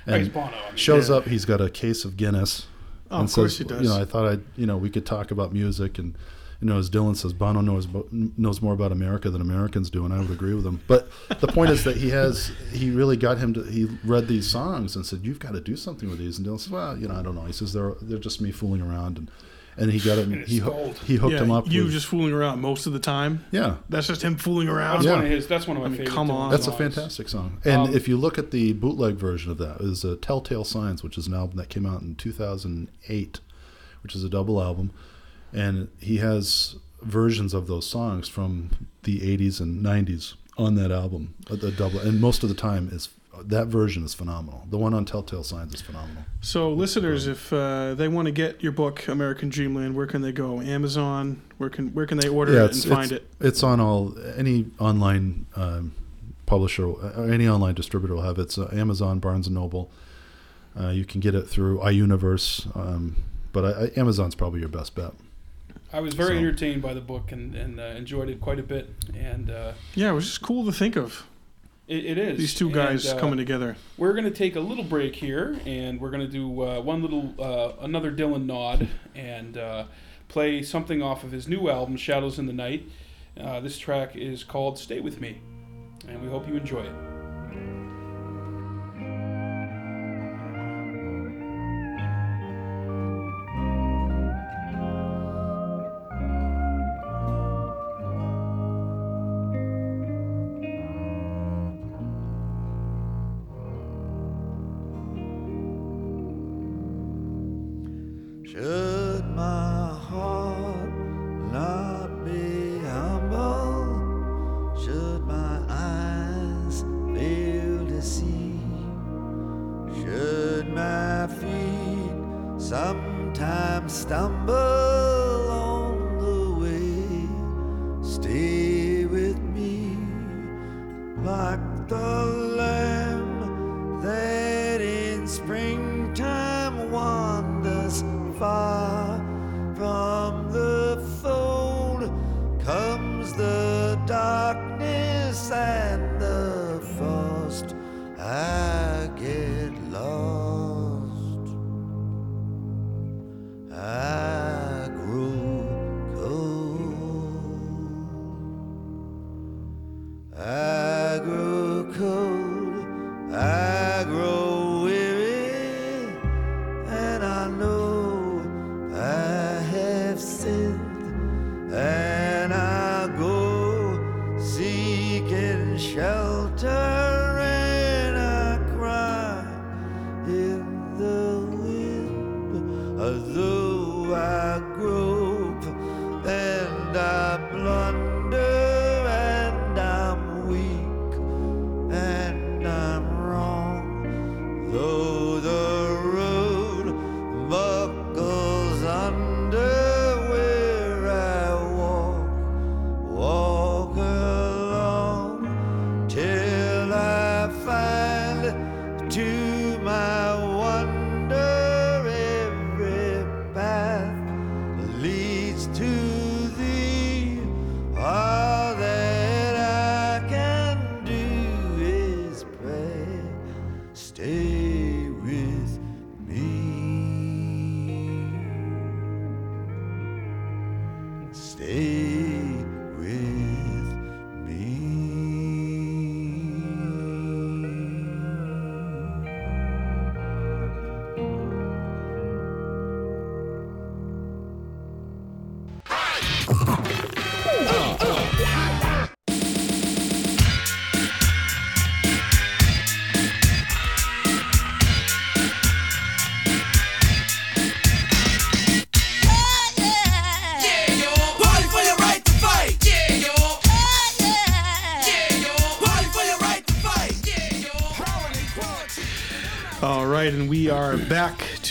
Oh, and Bono. I mean, shows Yeah. up. He's got a case of Guinness. Oh, and of course says, he does. You know, I thought I, you know, we could talk about music, and you know, as Dylan says, Bono knows knows more about America than Americans do, and I would agree with him. But the point is that he has, he really got him to. He read these songs and said, "You've got to do something with these." And Dylan says, "Well, you know, I don't know." He says, "They're they're just me fooling around," and and he got him. it's He hoo- he hooked yeah, him up. you with, just fooling around most of the time. yeah. That's just him fooling around. That's Yeah. one of his. That's one of my I mean, favorite. come on. That's a fantastic song. And Um, if you look at the bootleg version of that, is a Telltale Signs, which is an album that came out in 2008, which is a double album, and he has versions of those songs from the 80s and 90s on that album, uh, the double, and most of the time is that version is phenomenal. The one on Telltale Signs is phenomenal. So, listeners, if uh, they want to get your book, American Dreamland, where can they go? Amazon? Where can where can they order it and find it? It's on all any online um, publisher, or any online distributor will have it. It's uh, Amazon, Barnes and Noble. Uh, you can get it through iUniverse, um, but I, I, Amazon's probably your best bet. I was very So- entertained by the book and, and uh, enjoyed it quite a bit. And uh, Yeah, it was just cool to think of it, it is these two guys And, uh, coming together. We're going to take a little break here, and we're going to do uh, one little, uh, another Dylan nod, and uh, play something off of his new album, Shadows in the Night. Uh, this track is called Stay With Me, and we hope you enjoy it.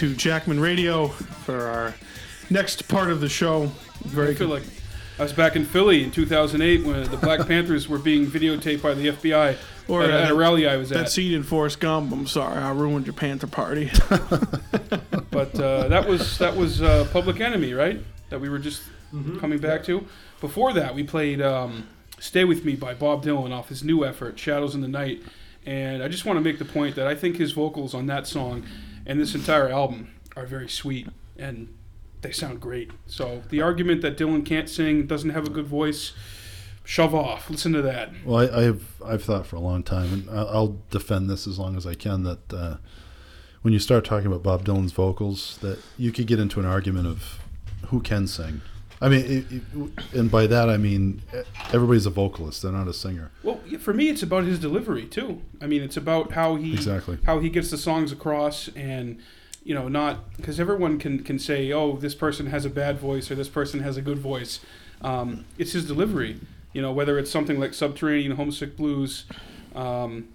To Jackman Radio for our next part of the show. Very I feel like I was back in Philly in 2008 when the Black Panthers were being videotaped by the FBI Or, at, at a rally I was at. that at. scene in Forrest Gump. I'm sorry, I ruined your Panther party. But uh, that was that was uh, Public Enemy, right? That we were just coming back to. Before that, we played um, "Stay with Me" by Bob Dylan off his new effort, "Shadows in the Night." And I just want to make the point that I think his vocals on that song and this entire album are very sweet and they sound great. So the argument that Dylan can't sing, doesn't have a good voice, shove off. Listen to that. Well, I, I've I've thought for a long time, and I'll defend this as long as I can. That uh, when you start talking about Bob Dylan's vocals, that you could get into an argument of who can sing. I mean, it, it, and by that I mean everybody's a vocalist; they're not a singer. Well, for me, it's about his delivery too. I mean, it's about how he Exactly. how he gets the songs across, and you know, not because everyone can can say, oh, this person has a bad voice or this person has a good voice. Um, it's his delivery. You know, whether it's something like Subterranean Homesick Blues, um,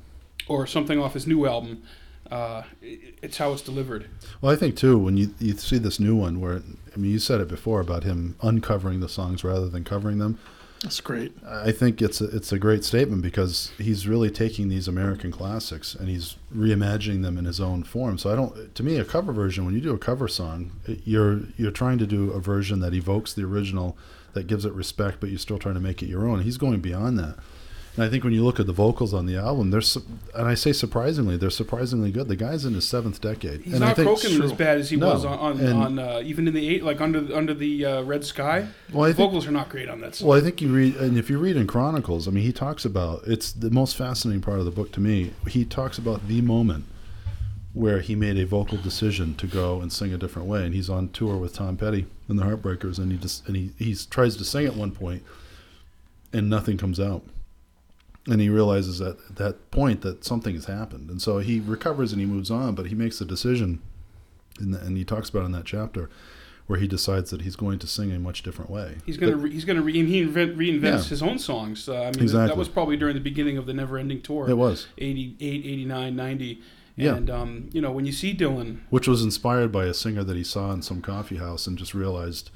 or something off his new album. Uh, it's how it's delivered. Well, I think too when you you see this new one where I mean you said it before about him uncovering the songs rather than covering them. That's great. I think it's a, it's a great statement because he's really taking these American classics and he's reimagining them in his own form. So I don't. To me, a cover version when you do a cover song, you're you're trying to do a version that evokes the original, that gives it respect, but you're still trying to make it your own. He's going beyond that. And I think when you look at the vocals on the album, they're su- and I say surprisingly, they're surprisingly good. The guy's in his seventh decade. He's and I not think, croaking as bad as he No, was on on, on uh, even in the eight, like under under the uh, Red Sky. Well, I the think- vocals are not great on that song. Well, I think you read, and if you read in Chronicles, I mean, he talks about it's the most fascinating part of the book to me. He talks about the moment where he made a vocal decision to go and sing a different way, and he's on tour with Tom Petty and the Heartbreakers, and he just and he he tries to sing at one point, and nothing comes out, and he realizes at that point that something has happened, and so he recovers and he moves on, but he makes a decision, and, and he talks about in that chapter. Where he decides that he's going to sing a much different way. He's gonna re- he's gonna re- he invent, reinvents Yeah. his own songs. Uh, I mean that was probably during the beginning of the Never Ending Tour. It was. 88, 89, 90. Yeah. And um, you know when you see Dylan, which was inspired by a singer that he saw in some coffee house and just realized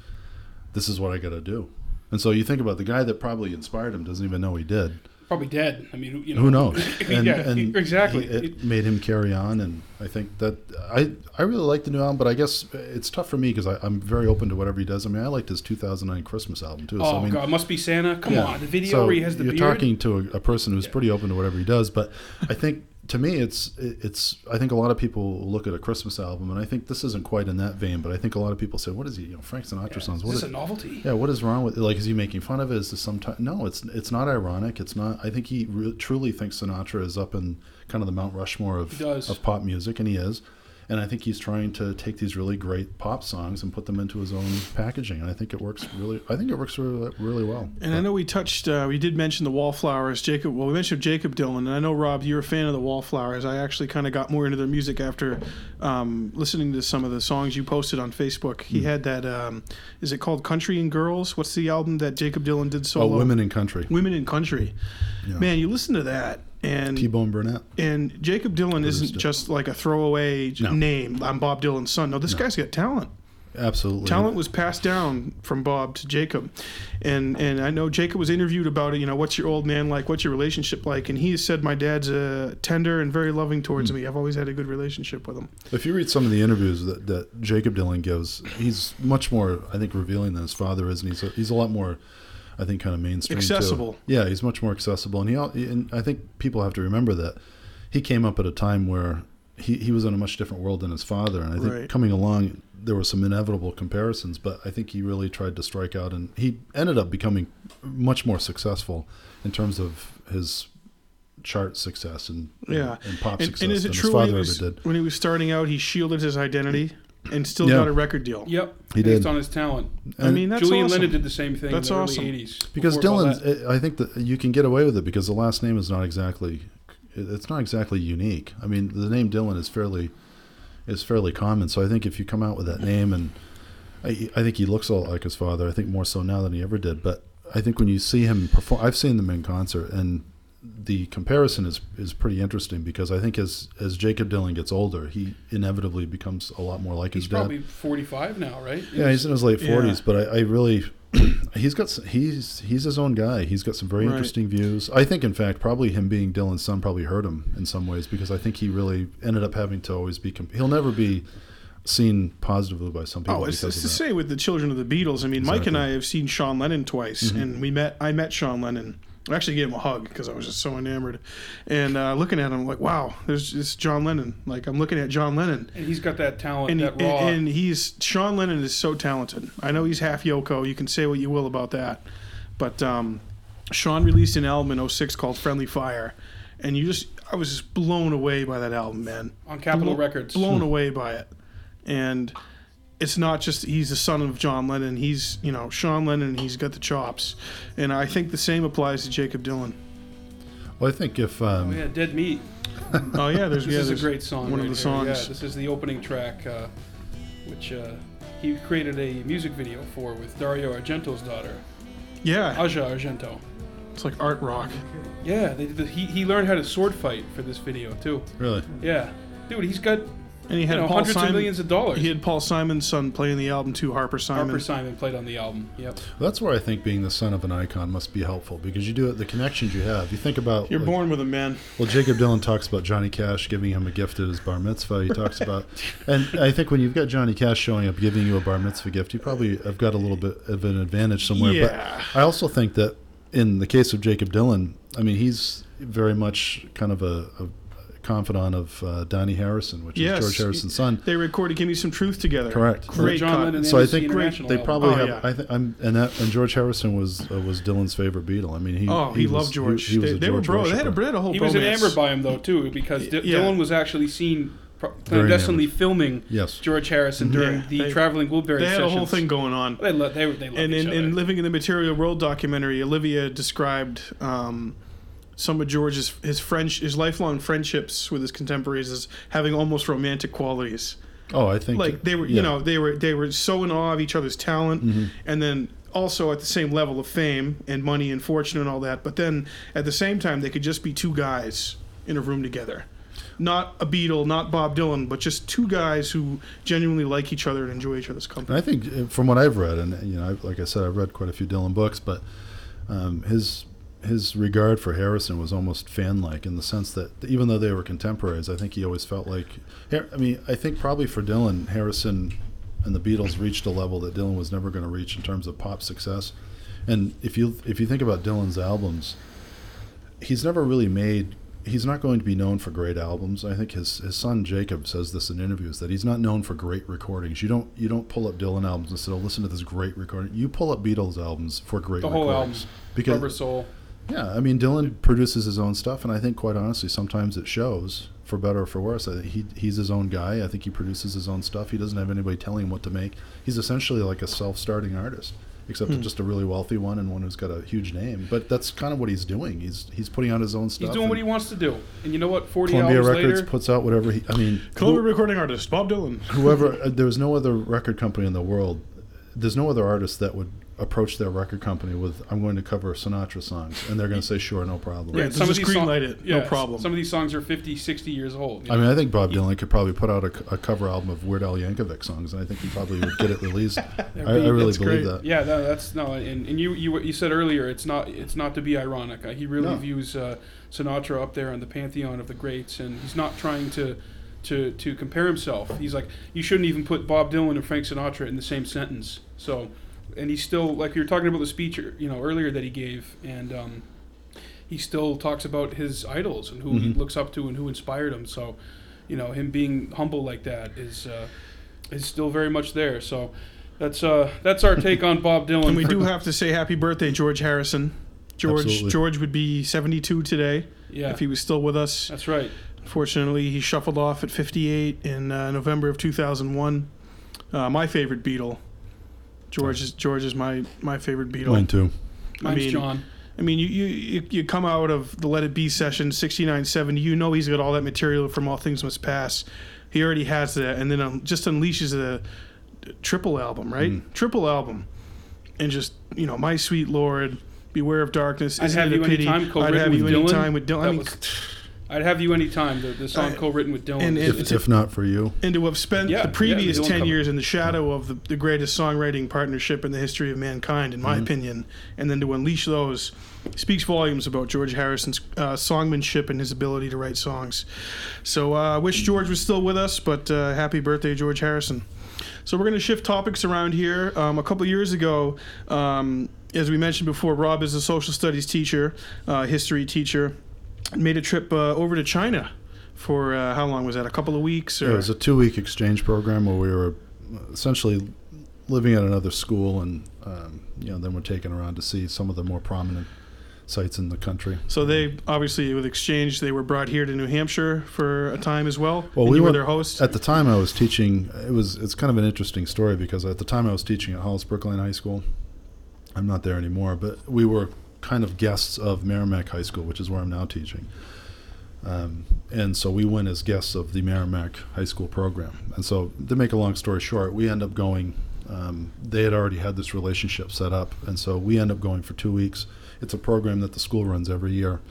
this is what I got to do. And so you think about the guy that probably inspired him doesn't even know he did. Probably dead. I mean, you know, Who knows? yeah, exactly. he- it made him carry on, and I think that I I really like the new album, but I guess it's tough for me because I'm very open to whatever he does. I mean, I liked his 2009 Christmas album too. oh so, I oh, mean, God, must be Santa. Come yeah. on, the video So where he has the you're beard. talking to a, a person who's Yeah. pretty open to whatever he does, but I think to me it's it's I think a lot of people look at a Christmas album, and I think this isn't quite in that vein, but I think a lot of people say, "What is he? You know, Frank Sinatra Yeah. songs. Is What this is a novelty? yeah, what is wrong with like? Is he making fun of it? Is this some ti- no? It's it's not ironic. It's not. I think he re- truly thinks Sinatra is up in kind of the Mount Rushmore of of pop music, and he is. And I think he's trying to take these really great pop songs and put them into his own packaging, and I think it works really. I think it works really, really well. And I know we touched, uh, we did mention the Wallflowers, Jakob. Well, we mentioned Jakob Dylan, and I know Rob, you're a fan of the Wallflowers. I actually kind of got more into their music after um, listening to some of the songs you posted on Facebook. He had that, um, is it called Country and Girls? What's the album that Jakob Dylan did solo? Oh, women in country. Women in Country. Yeah. Man, you listen to that, and T-Bone Burnett. and Jakob Dylan isn't just like a throwaway No. name. I'm Bob Dylan's son. No, this guy's got talent. Absolutely. Talent was passed down from Bob to Jakob, and and I know Jakob was interviewed about it. You know, what's your old man like? What's your relationship like? And he said, my dad's uh, tender and very loving towards Hmm. me. I've always had a good relationship with him. If you read some of the interviews that, that Jakob Dylan gives, he's much more, I think, revealing than his father is, and he's a, he's a lot more, I think, kind of mainstream. too. Accessible. Yeah, he's much more accessible, and he and I think people have to remember that he came up at a time where he, he was in a much different world than his father, and I think Right. coming along there were some inevitable comparisons, but I think he really tried to strike out, and he ended up becoming much more successful in terms of his chart success and Yeah. and, pop And, success and is it than true his when father he, was, when he was starting out, he shielded his identity and still Yeah. got a record deal? Yep, He based did. on his talent. I And- mean, that's Julian awesome. Lennon did the same thing That's in the awesome. early 80s. Because before Dylan's, Paulette. I think that you can get away with it because the last name is not exactly, it's not exactly unique. I mean, the name Dylan is fairly, is fairly common. So I think if you come out with that name, and I, I think he looks a lot like his father. I think more so now than he ever did. But I think when you see him perform, I've seen them in concert, and the comparison is is pretty interesting because I think as as Jakob Dylan gets older, he inevitably becomes a lot more like he's his dad. He's probably 45 now, right? Yeah, he's in his late Yeah. forties, but I, I really, he's got s- he's he's his own guy. He's got some very Right. interesting views. I think, in fact, probably him being Dylan's son probably hurt him in some ways because I think he really ended up having to always be. Comp- he'll never be seen positively by some people Oh, it's, it's the of same with the children of the Beatles. I mean, Mike and I have seen Sean Lennon twice, Mm-hmm. and we met. I met Sean Lennon. I actually gave him a hug because I was just so enamored, and uh, looking at him like, wow, there's this John Lennon. Like I'm looking at John Lennon, and he's got that talent, and, he- raw. and, and he's Sean Lennon is so talented. I know he's half Yoko. You can say what you will about that, but um, Sean released an album in 06 called Friendly Fire, and you just I was just blown away by that album, man. on Capitol Blo- Records. Blown away by it, and it's not just he's the son of John Lennon. He's you know Sean Lennon. He's got the chops, and I think the same applies to Jakob Dylan. Well, I think if Oh um, yeah, Dead Meat. Oh yeah, there's This yeah, is a great song. One of the here. songs. Yeah, this is the opening track, uh, which uh, he created a music video for with Dario Argento's daughter, Yeah, Asia Argento. it's like art rock. Yeah, they the, he he learned how to sword fight for this video too. really, Yeah, dude, he's got And he had you know, Paul hundreds Simon. of millions of dollars. He had Paul Simon's son playing the album too, Harper Simon. Harper Simon played on the album. Yep. that's where I think being the son of an icon must be helpful because you do it. The connections you have. You think about You're like, born with a man. Well, Jakob Dylan talks about Johnny Cash giving him a gift at his bar mitzvah. He talks about, and I think when you've got Johnny Cash showing up giving you a bar mitzvah gift, you probably have got a little bit of an advantage somewhere. Yeah. But I also think that in the case of Jakob Dylan, I mean, he's very much kind of a, a confidant of uh, Dhani Harrison, which Yes. is George Harrison's son. They recorded "Give Me Some Truth" together. Correct. Great John cut. Lennon So I think the they probably Oh, have. yeah. I think I'm and that and George Harrison was uh, was Dylan's favorite Beatle. I mean, he Oh, he, was- loved George. He, he was they, a they were George bro. They had a, they had a whole. He was enamored by him though too, because D- Yeah. Dylan was actually seen clandestinely filming Yes. George Harrison during Yeah, the they- traveling Wilbury They had sessions. a whole thing going on. They lo- they, they love And each in, other. in Living in the Material World documentary, Olivia described um, some of George's his French his lifelong friendships with his contemporaries as having almost romantic qualities. Oh, I think Like they were, yeah. you know, they were they were so in awe of each other's talent, Mm-hmm. and then also at the same level of fame and money and fortune and all that. But then at the same time, they could just be two guys in a room together. Not a Beatle, not Bob Dylan, but just two guys who genuinely like each other and enjoy each other's company. And I think uh, from what I've read, and you know, like I said, I've read quite a few Dylan books, but um, his his regard for Harrison was almost fan-like in the sense that even though they were contemporaries, I think he always felt like. I mean, I think probably for Dylan, Harrison and the Beatles reached a level that Dylan was never going to reach in terms of pop success. And if you if you think about Dylan's albums, he's never really made. He's not going to be known for great albums. I think his, his son Jakob says this in interviews that he's not known for great recordings. You don't you don't pull up Dylan albums and say, "Oh, listen to this great recording." You pull up Beatles albums for great The whole recordings album, because Rubber Soul. Yeah, I mean Dylan produces his own stuff, and I think quite honestly, sometimes it shows for better or for worse. I he he's his own guy. I think he produces his own stuff. He doesn't have anybody telling him what to make. He's essentially like a self-starting artist, except just a really wealthy one and one who's got a huge name. But that's kind of what he's doing. He's he's putting out his own stuff. He's doing what he wants to do. And you know what? 40 Columbia albums Records later, puts out whatever he. I mean, Columbia who- recording artist Bob Dylan. whoever uh, there's no other record company in the world. There's no other artist that would approach their record company with "I'm going to cover Sinatra songs," and they're going to say, "Sure, no problem." Yeah, they'll just green light it, no problem. Some of these songs are 50, 60 years old. I know? mean, I think Bob Dylan could probably put out a, a cover album of Weird Al Yankovic songs, and I think he probably would get it released. I, I really believe great. that. Yeah, no, that's no, and, and you, you you said earlier it's not it's not to be ironic. Uh, he really No. views uh, Sinatra up there on the pantheon of the greats, and he's not trying to to to compare himself. He's like you shouldn't even put Bob Dylan and Frank Sinatra in the same sentence. So, and he's still like you were talking about the speech you know earlier that he gave, and um, he still talks about his idols and who he Mhm. looks up to and who inspired him. So, you know, him being humble like that is uh, is still very much there. So. That's uh that's our take on Bob Dylan. And we do have to say happy birthday, George Harrison. George Absolutely. George would be 72 today yeah. if he was still with us. That's right. Unfortunately, he shuffled off at 58 in uh, November of 2001. Uh, my favorite Beatle. George is George is my my favorite Beatle. Mine too. Mine's mean, John. I mean, you, you you you come out of the Let It Be session 69 70, you know he's got all that material from All Things Must Pass. He already has that, and then um, just unleashes a triple album, right? Mm. Triple album, and just you know, My Sweet Lord, Beware of Darkness, I'd Have You Pity? Anytime, I'd have you with Dylan. anytime with Dylan. I mean, was- I'd have you anytime. The, the song I- co-written with Dylan. and is- if- If, if not for you, and to have spent Yeah, the previous Dylan 10 covered. years in the shadow of the, the greatest songwriting partnership in the history of mankind, in my Mm-hmm. opinion, and then to unleash those speaks volumes about George Harrison's uh, songmanship and his ability to write songs. So uh, I wish George was still with us, but uh, happy birthday, George Harrison. So we're going to shift topics around here. Um, a couple years ago, um, as we mentioned before, Rob is a social studies teacher, uh, history teacher, made a trip uh, over to China for uh, how long was that? A couple of weeks? Or it was a two-week exchange program where we were essentially living at another school, and um, you know, then we're taken around to see some of the more prominent sites in the country. So they obviously with exchange they were brought here to New Hampshire for a time as well. Well, we were their host. At the time, I was teaching. It was it's kind of an interesting story because at the time I was teaching at Hollis Brookline High School. I'm not there anymore, but we were kind of guests of Merrimack High School, which is where I'm now teaching. Um, and so we went as guests of the Merrimack High School program. And so, to make a long story short, we end up going. Um, they had already had this relationship set up, and so we end up going for two weeks. It's a program that the school runs every year.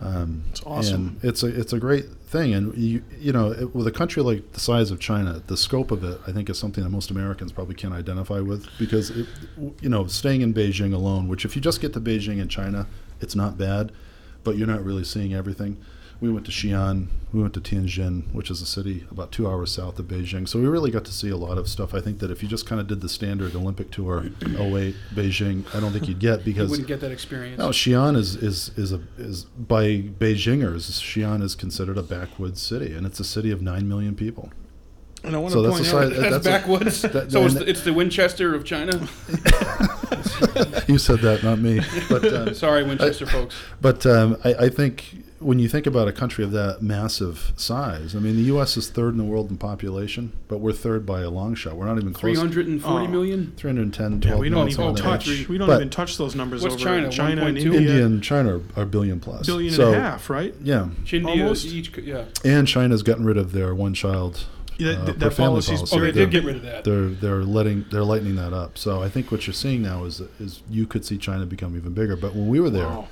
Um, It's awesome. And it's a it's a great thing, and you you know it, with a country like the size of China, the scope of it, I think, is something that most Americans probably can't identify with because it, you know staying in Beijing alone, which if you just get to Beijing and China, it's not bad, but you're not really seeing everything. We went to Xi'an, we went to Tianjin, which is a city about two hours south of Beijing. So we really got to see a lot of stuff. I think that if you just kind of did the standard Olympic tour, 08 Beijing, I don't think you'd get you because wouldn't get that experience. no, Xi'an is is is a is by Beijingers. Xi'an is considered a backwoods city, and it's a city of nine million people. and I want so to that's point out That's, that's a- backwoods. that- so it's the, it's the Winchester of China. You said that, not me. But um, Sorry, Winchester folks. but um, I, I think when you think about a country of that massive size, I mean, the U.S. is third in the world in population, but we're third by a long shot. We're not even Three close. hundred and forty Oh. million. 310, yeah, 12 we don't million, even something like that. touch we don't But even touch those numbers What's over China? in China and 1.2? India. India and China are a billion plus. billion so, and a half, right? Yeah, India Almost. each. Yeah. and China's gotten rid of their one child. Yeah, uh, that, per that family policy's policy. Oh, they very did get rid of that. they're they're letting they're lightening that up. So I think what you're seeing now is is you could see China become even bigger. But when we were there, Wow.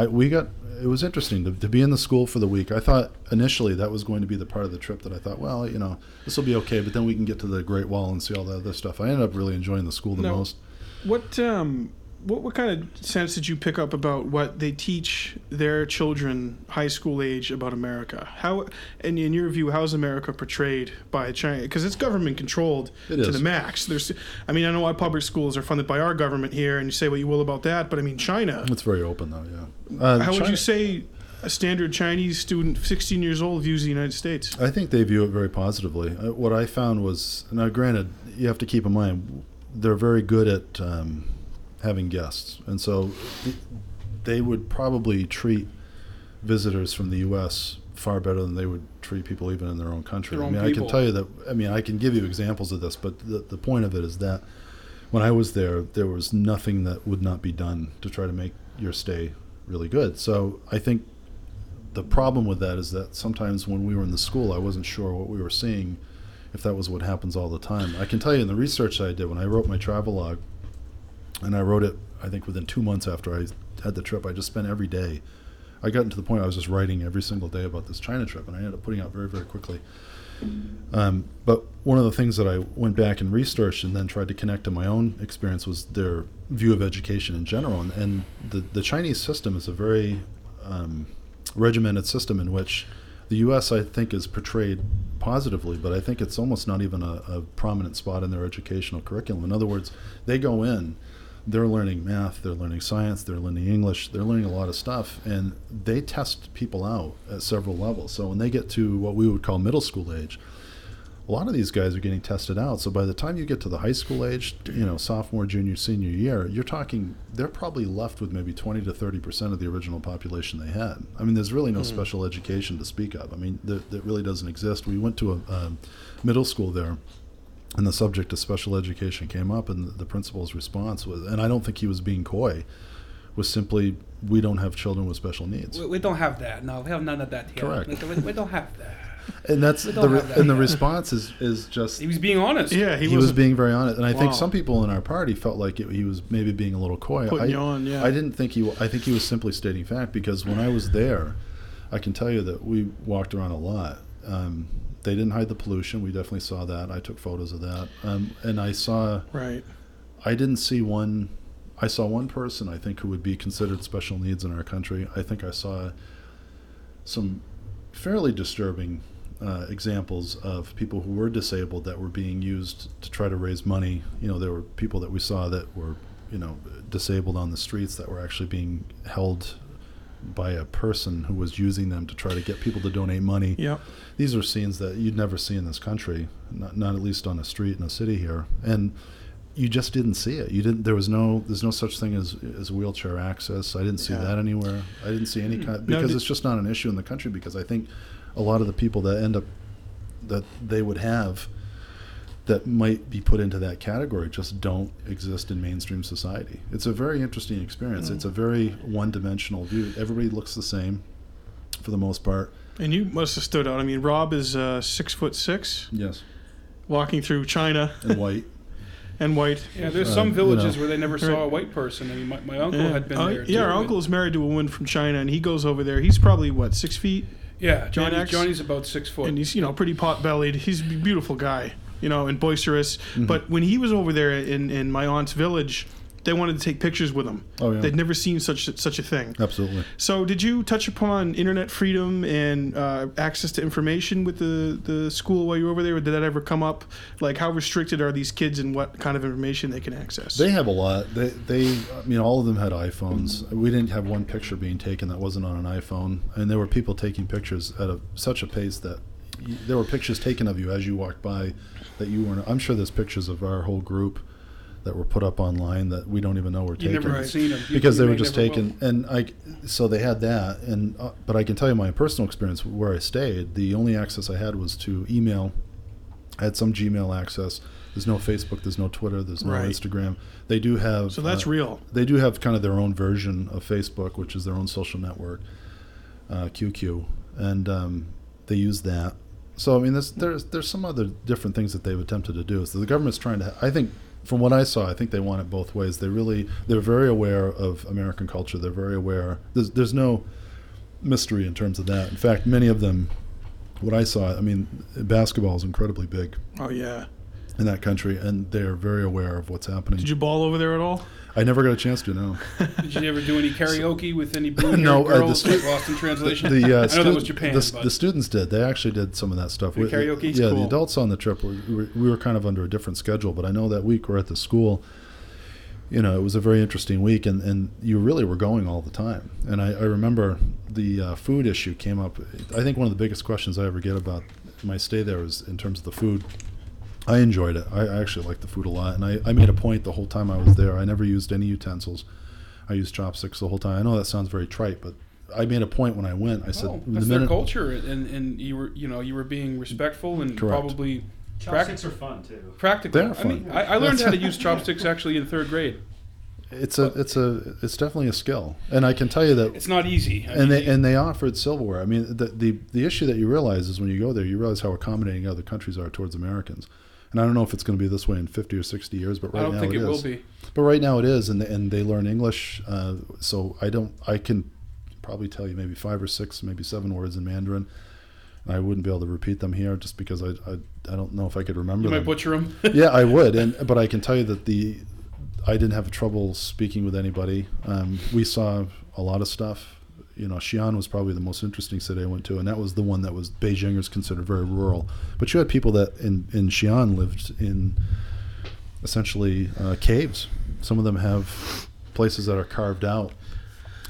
I, we got it was interesting to, to be in the school for the week. I thought initially that was going to be the part of the trip that I thought, well, you know, this will be okay. But then we can get to the Great Wall and see all the other stuff. I ended up really enjoying the school the No. most. What um what what kind of sense did you pick up about what they teach their children high school age about America? How, and in your view, how is America portrayed by China? Because it's government controlled It to is. the max. There's, I mean, I know our public schools are funded by our government here, and you say what you will about that, but I mean, China. It's very open though. Yeah. Uh, How would you say a standard Chinese student, 16 years old, views the United States? I think they view it very positively. Uh, what I found was now, granted, you have to keep in mind they're very good at um, having guests, and so th- they would probably treat visitors from the U.S. far better than they would treat people even in their own country. Their I own mean, I can tell you that. I mean, I can give you examples of this, but the, the point of it is that when I was there, there was nothing that would not be done to try to make your stay really good. So I think the problem with that is that sometimes when we were in the school, I wasn't sure what we were seeing, if that was what happens all the time. I can tell you in the research I did when I wrote my travel log, and I wrote it, I think within two months after I had the trip, I just spent every day. I got to the point I was just writing every single day about this China trip, and I ended up putting out very, very quickly. Um, but one of the things that I went back and researched and then tried to connect to my own experience was their view of education in general. And, and the, the Chinese system is a very um, regimented system in which the U.S. I think is portrayed positively, but I think it's almost not even a, a prominent spot in their educational curriculum. In other words, they go in, they're learning math, they're learning science, they're learning English, they're learning a lot of stuff, and they test people out at several levels. So when they get to what we would call middle school age, a lot of these guys are getting tested out. So by the time you get to the high school age, you know, sophomore, junior, senior year, you're talking they're probably left with maybe 20 to 30 percent of the original population they had. I mean, there's really no special education to speak of. I mean, that, that really doesn't exist. We went to a, um middle school there, and the subject of special education came up, and the, the principal's response was, and I don't think he was being coy, was simply, "We don't have children with special needs." We, we don't have that. No, we have none of that here. Correct. Like, we, we don't have that. And that's the re- that and the response is is just He was being honest. Yeah, he, he, was being very honest, and I think some people in our party felt like it, he was maybe being a little coy. putting I, you on. Yeah, I didn't think he. I think he was simply stating fact because when I was there, I can tell you that we walked around a lot. Um, they didn't hide the pollution. We definitely saw that. I took photos of that, um, and I saw. Right. I didn't see one. I saw one person I think who would be considered special needs in our country. I think I saw some fairly disturbing uh, examples of people who were disabled that were being used to try to raise money. You know, there were people that we saw that were, you know, disabled on the streets that were actually being held by a person who was using them to try to get people to donate money Yeah. these are scenes that you'd never see in this country, not, not at least on a street in a city here, and you just didn't see it. You didn't. There was no. There's no such thing as as wheelchair access. I didn't see Yeah. that anywhere. I didn't see any kind because did- it's just not an issue in the country. Because I think a lot of the people that end up that they would have that might be put into that category just don't exist in mainstream society. It's a very interesting experience. It's a very one-dimensional view. Everybody looks the same for the most part. And you must have stood out. I mean, Rob is uh, six foot six, Yes, walking through China and white. and white. Yeah, there's Uh, some you villages know. where they never Right. saw a white person. I mean, my, my uncle had been Uh, there. yeah, too, our uncle is married to a woman from China, and he goes over there. He's probably what six feet, Yeah, Johnny, Johnny's about six foot. and he's you know pretty pot bellied. He's a beautiful guy, you know, and boisterous. Mm-hmm. But when he was over there in in my aunt's village, they wanted to take pictures with him. Oh yeah, They'd never seen such such a thing. absolutely. So, did you touch upon internet freedom and uh, access to information with the, the school while you were over there? Or did that ever come up? Like, how restricted are these kids and what kind of information they can access? They have a lot. They, they, I mean, all of them had iPhones. We didn't have one picture being taken that wasn't on an iPhone, and there were people taking pictures at a, such a pace that there were pictures taken of you as you walked by that you weren't. I'm sure there's pictures of our whole group that were put up online that we don't even know were you taken never seen him because they were just taken. And I, so they had that, and uh, but I can tell you my personal experience where I stayed. The only access I had was to email. I had some Gmail access. There's no Facebook. There's no Twitter. There's no Right. Instagram. They do have. so that's uh, real. they do have kind of their own version of Facebook, which is their own social network, uh, QQ, and um, they use that. So I mean, there's, there's there's some other different things that they've attempted to do. So the government's trying to. I think, from what I saw, I think they want it both ways. They really they're very aware of American culture. They're very aware. There's there's no mystery in terms of that. In fact, many of them, what I saw, I mean, basketball is incredibly big. Oh, yeah. In that country, and they're very aware of what's happening. Did you ball over there at all? I never got a chance to know. Did you ever do any karaoke with any blue No, no, uh, the girls? stu- Lost in Translation. The uh, I know that was Japan. the, but the students did. They actually did some of that stuff. The We- karaoke's yeah, cool. the adults on the trip were, we were we were kind of under a different schedule, but I know that week we're at the school. You know, it was a very interesting week, and, and you really were going all the time. And I, I remember the uh, food issue came up. I think one of the biggest questions I ever get about my stay there was in terms of the food. I enjoyed it. I, I actually liked the food a lot, and I, I made a point the whole time I was there. I never used any utensils. I used chopsticks the whole time. I know that sounds very trite, but I made a point when I went. I said, Oh, the that's their minute- culture, and, and you were you know you were being respectful and Correct. probably Chopsticks are fun too. practical. They're I mean, fun. I, I learned how to use chopsticks actually in third grade. It's a it's a it's definitely a skill, and I can tell you that. It's not easy. I And mean, they and they offered silverware. I mean, the, the the issue that you realize is when you go there, you realize how accommodating other countries are towards Americans. And I don't know if it's going to be this way in fifty or sixty years, but right I don't now think it, is. will be. But right now it is, and and they learn English. Uh, so I don't. I can probably tell you maybe five or six, maybe seven words in Mandarin. I wouldn't be able to repeat them here just because I I, I don't know if I could remember You might butcher them. yeah, I would, and but I can tell you that the I didn't have trouble speaking with anybody. Um, we saw a lot of stuff. You know, Xi'an was probably the most interesting city I went to, and that was the one that was Beijingers considered very rural. But you had people that in in Xi'an lived in essentially uh, caves. Some of them have places that are carved out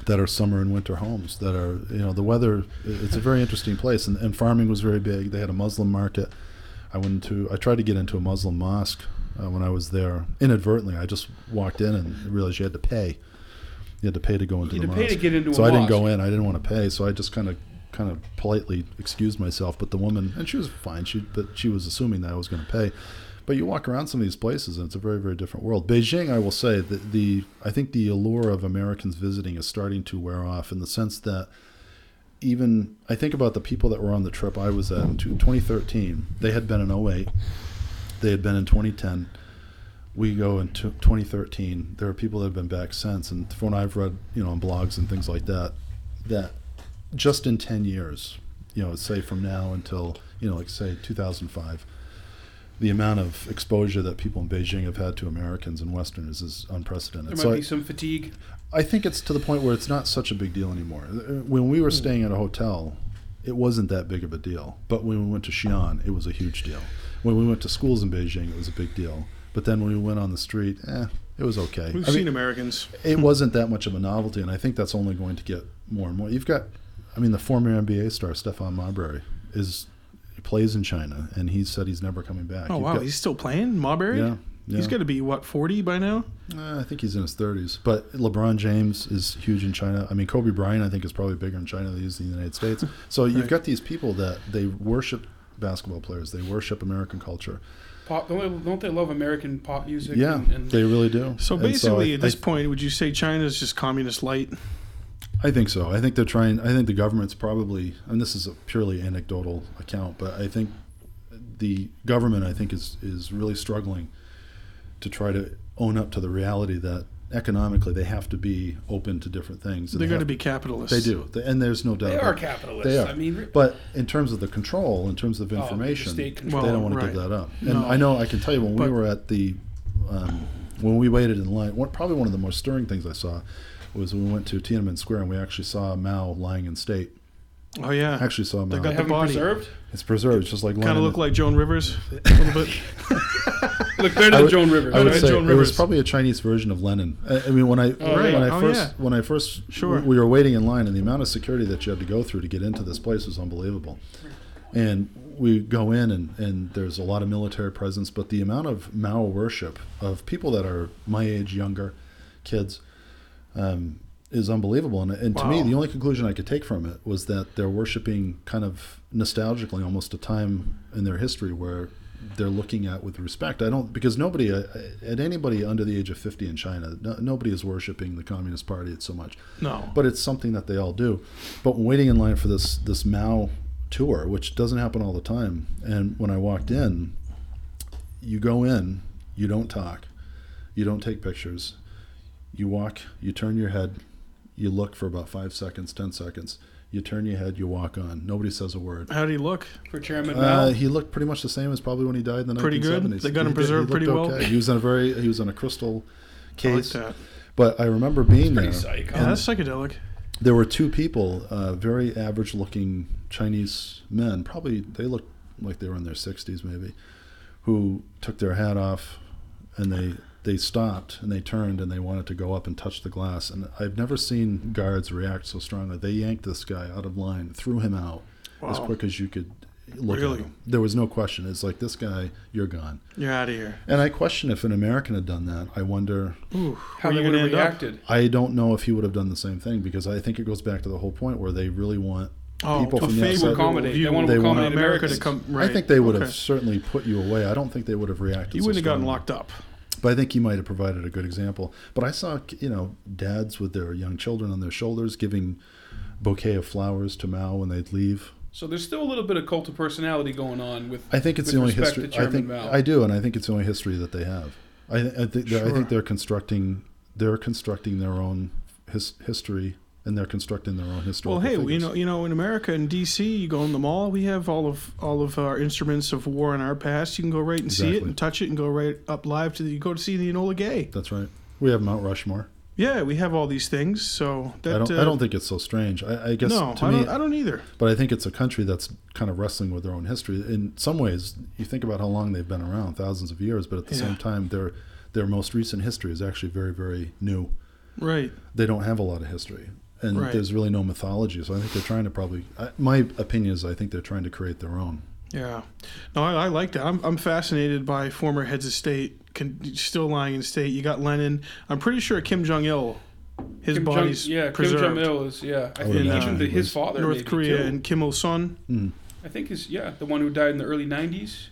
that are summer and winter homes that are you know the weather it's a very interesting place and, and farming was very big they had a muslim market i went to i tried to get into a muslim mosque uh, when i was there inadvertently i just walked in and realized you had to pay you had to pay to go into You the had to pay mosque. to get into so i didn't go in. I didn't want to pay so i just kind of kind of politely excused myself. But the woman and she was fine. She but she was assuming that i was going to pay. But you walk around some of these places and it's a very very different world. Beijing i will say that the i think the allure of americans visiting is starting to wear off in the sense that even i think about the people that were on the trip i was at in 2013 they had been in 08 they had been in 2010 we go into 2013 there are people that have been back since and from what i've read you know on blogs and things like that that just in 10 years you know say from now until you know like say 2005 the amount of exposure that people in Beijing have had to Americans and Westerners is unprecedented. There might So be I, some fatigue. I think it's to the point where it's not such a big deal anymore. Uh, When we were staying at a hotel, it wasn't that big of a deal. But when we went to Xi'an, it was a huge deal. When we went to schools in Beijing, it was a big deal. But then when we went on the street, eh, it was okay. We've I seen mean, Americans. it wasn't that much of a novelty, and I think that's only going to get more and more. You've got, I mean, the former NBA star Stephon Marbury is he plays in China, and he said he's never coming back. Oh You've wow, got- he's still playing Marbury. yeah, yeah. He's got to be what forty by now. Uh, I think he's in his 30s. But LeBron James is huge in China. I mean, Kobe Bryant, I think, is probably bigger in China than he is in the United States. So you've got these people that they worship basketball players, they worship American culture. Pop, don't, they, don't they love American pop music? Yeah, and, and they really do. So And basically, I- at this I, point, would you say China's just communist light? I think so. I think they're trying. I think the government's probably, and this is a purely anecdotal account, but I think the government, I think, is is really struggling to try to own up to the reality that economically they have to be open to different things. and They're they going to be capitalists. They do, They- and there's no doubt. they about are it. capitalists. They are. I mean, But in terms of the control, in terms of Oh, the information, state they don't want to give that up. And No. I know I can tell you when But- we were at the, um, when we waited in line, one, probably one of the most stirring things I saw was when we went to Tiananmen Square and we actually saw Mao lying in state. Oh yeah, I actually saw Mao. got they the have them body. preserved. it's preserved, it's just like kind of look like Joan Rivers a little bit. Look better I than would- Joan Rivers. I would right? say Joan it was probably a Chinese version of Lenin. I, I mean, when I Oh, when. I Oh, first yeah. when I first Sure. we were waiting in line, and the amount of security that you had to go through to get into this place was unbelievable. And we go in, and and there's a lot of military presence, but the amount of Mao worship of people that are my age, younger, kids, um, is unbelievable. And, and to me, the only conclusion I could take from it was that they're worshiping kind of nostalgically, almost a time in their history where they're looking at with respect. I don't because nobody uh, at anybody under the age of 50 in China, no, nobody is worshiping the Communist Party so much. No, But it's something that they all do. But waiting in line for this this Mao tour, which doesn't happen all the time, and when I walked in, you go in, you don't talk, you don't take pictures, you walk, you turn your head, you look for about five seconds, ten seconds, You turn your head, you walk on. Nobody says a word. How did he look? For Chairman Uh, Mao. he looked pretty much the same as probably when he died in the Pretty good? 1970s. They got him He preserved he pretty looked well? okay. He was in a very he was in a crystal I like case. that. But I remember being pretty there. psycho. Yeah, that's psychedelic. There were two people, uh, very average-looking Chinese men. Probably they looked like they were in their 60s, maybe, who took their hat off, and they they stopped and they turned and they wanted to go up and touch the glass. And I've never seen guards react so strongly. They yanked this guy out of line, threw him out as quick as you could look Really? at him. There was no question. It's like this guy, you're gone. You're out of here. And I question if an American had done that. I wonder. Ooh, How you would have end up? reacted. I don't know if he would have done the same thing because I think it goes back to the whole point where they really want Oh, people from the outside. accommodate. They want to they accommodate America to come. Right. I think they would have certainly put you away. I don't think they would have reacted. You wouldn't have gotten locked up. But I think he might have provided a good example. But I saw, you know, dads with their young children on their shoulders giving bouquet of flowers to Mao when they'd leave. So there's still a little bit of cult of personality going on with. I think it's the only respect history. I think Mao. I do, and I think it's the only history that they have. I, I think they're- I think they're constructing they're constructing their own his, history, and they're constructing their own history. Well, hey, you know, you know, in America, in D.C., you go in the mall. We have all of all of our instruments of war in our past. You can go right and see it and touch it and go right up live to the. You go to see the Enola Gay. that's right. We have Mount Rushmore. Yeah, we have all these things. So that I don't. uh, I don't think it's so strange. I, I guess no, to I me, don't. I don't either. But I think it's a country that's kind of wrestling with their own history. In some ways, you think about how long they've been around, thousands of years, but at the Yeah. same time, their their most recent history is actually very, very new. Right. They don't have a lot of history, and Right. there's really no mythology. So I think they're trying to probably. I, my opinion is, I think they're trying to create their own. Yeah. No, I, I like that. I'm, I'm fascinated by former heads of state con- still lying in state. You got Lenin. I'm pretty sure Kim Jong Il, his Kim Jong- body's yeah, preserved Kim Jong Il is yeah. I would think imagine even the, his father, North maybe, Korea too. and Kim Il Sung. Mm. I think his yeah, the one who died in the early '90s,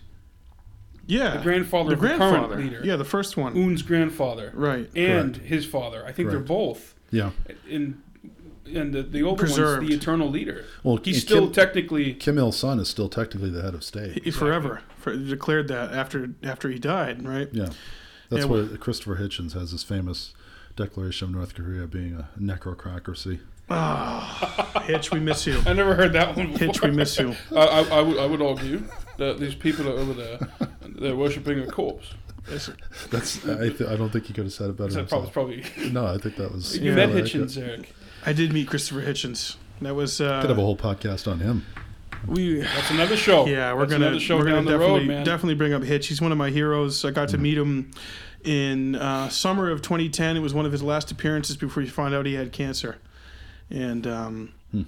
Yeah. the grandfather the of the grandfather. current leader, Yeah, the first one. Un's grandfather, Right. and his father. I think Correct. they're both Yeah. in. And the, the older Preserved. one's the eternal leader. Well, He's Kim- still technically Kim Il Sung is still technically the head of state. He- Forever. For, declared that after after he died, right? Yeah, that's Yeah, where Christopher Hitchens has his famous declaration of North Korea being a necrocracy. Ah, Hitch, we miss you. I never heard that one before. Hitch, we miss you. I, I, I, would, I would argue that these people are over there, they're worshiping a corpse. That's I, th- I don't think he could have said it better. That himself. probably, probably No, I think that was. you Yeah. met Hitchens. Eric. I did meet Christopher Hitchens. That was uh, Could have a whole podcast on him. we. That's another show. Yeah, we're That's gonna another show we're gonna down the definitely road, man. definitely bring up Hitch. He's one of my heroes. I got to meet him in uh, summer of 2010. It was one of his last appearances before he found out he had cancer, and um, Hmm.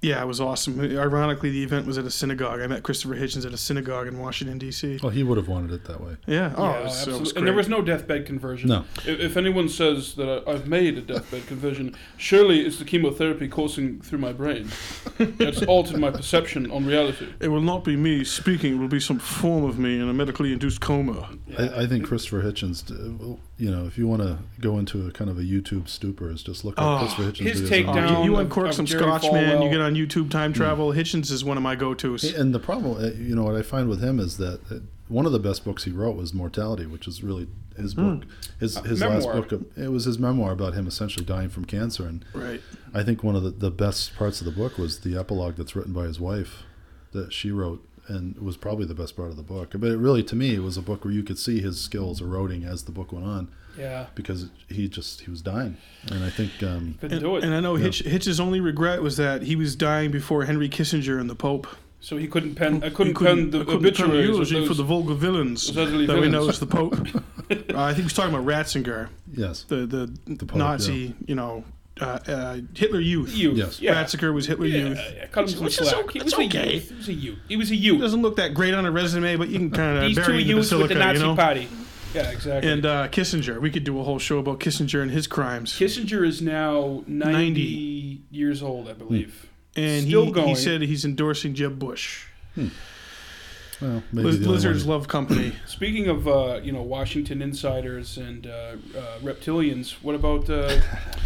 Yeah, it was awesome. Ironically, the event was at a synagogue. I met Christopher Hitchens at a synagogue in Washington D.C. Well, he would have wanted it that way. Yeah, oh, Yeah, it was, it absolutely. was and there was no deathbed conversion. No. If, if anyone says that I, I've made a deathbed conversion, surely it's the chemotherapy coursing through my brain. It's altered my perception on reality. It will not be me speaking. It will be some form of me in a medically induced coma. I, I think Christopher Hitchens. Uh, You know, if you want to go into a kind of a YouTube stupor, is just look up Oh, Christopher Hitchens. his videos take down- you, you of- uncork some Jerry scotch, man. You get on YouTube Hmm. time travel. Hitchens is one of my go-tos. And the problem, uh, you know, what I find with him is that uh, one of the best books he wrote was Mortality, which is really his book. His his last book. It was his memoir about him essentially dying from cancer, and Right. I think one of the, the best parts of the book was the epilogue that's written by his wife that she wrote and it was probably the best part of the book. But it really to me it was a book where you could see his skills eroding as the book went on Yeah. because he just he was dying. And I think um, Couldn't And, do it. and I know Yeah. Hitch, Hitch's only regret was that he was dying before Henry Kissinger and the Pope. so he couldn't pen. I He couldn't, pen the I couldn't pen a obituaries of for the vulgar villains those elderly that we know as the Pope. uh, I think he was talking about Ratzinger, yes, the the, Pope, Nazi, you know, uh, uh, Hitler Youth. Youth. Yes. Yeah. Ratzinger was Hitler Yeah, Youth. yeah, cut him some Which is slack. okay- He was it's a okay. youth. He was a youth. He was a youth. doesn't look that great on a resume, but you can kind of These two bury him in the youths with the Nazi you know. party. Yeah, exactly. And uh, Kissinger, we could do a whole show about Kissinger and his crimes. Kissinger is now 90, 90. years old, I believe. and still he, going. he said he's endorsing Jeb Bush. Well maybe Liz- Lizards love company. Speaking of uh, you know Washington insiders and uh, uh, reptilians, what about uh,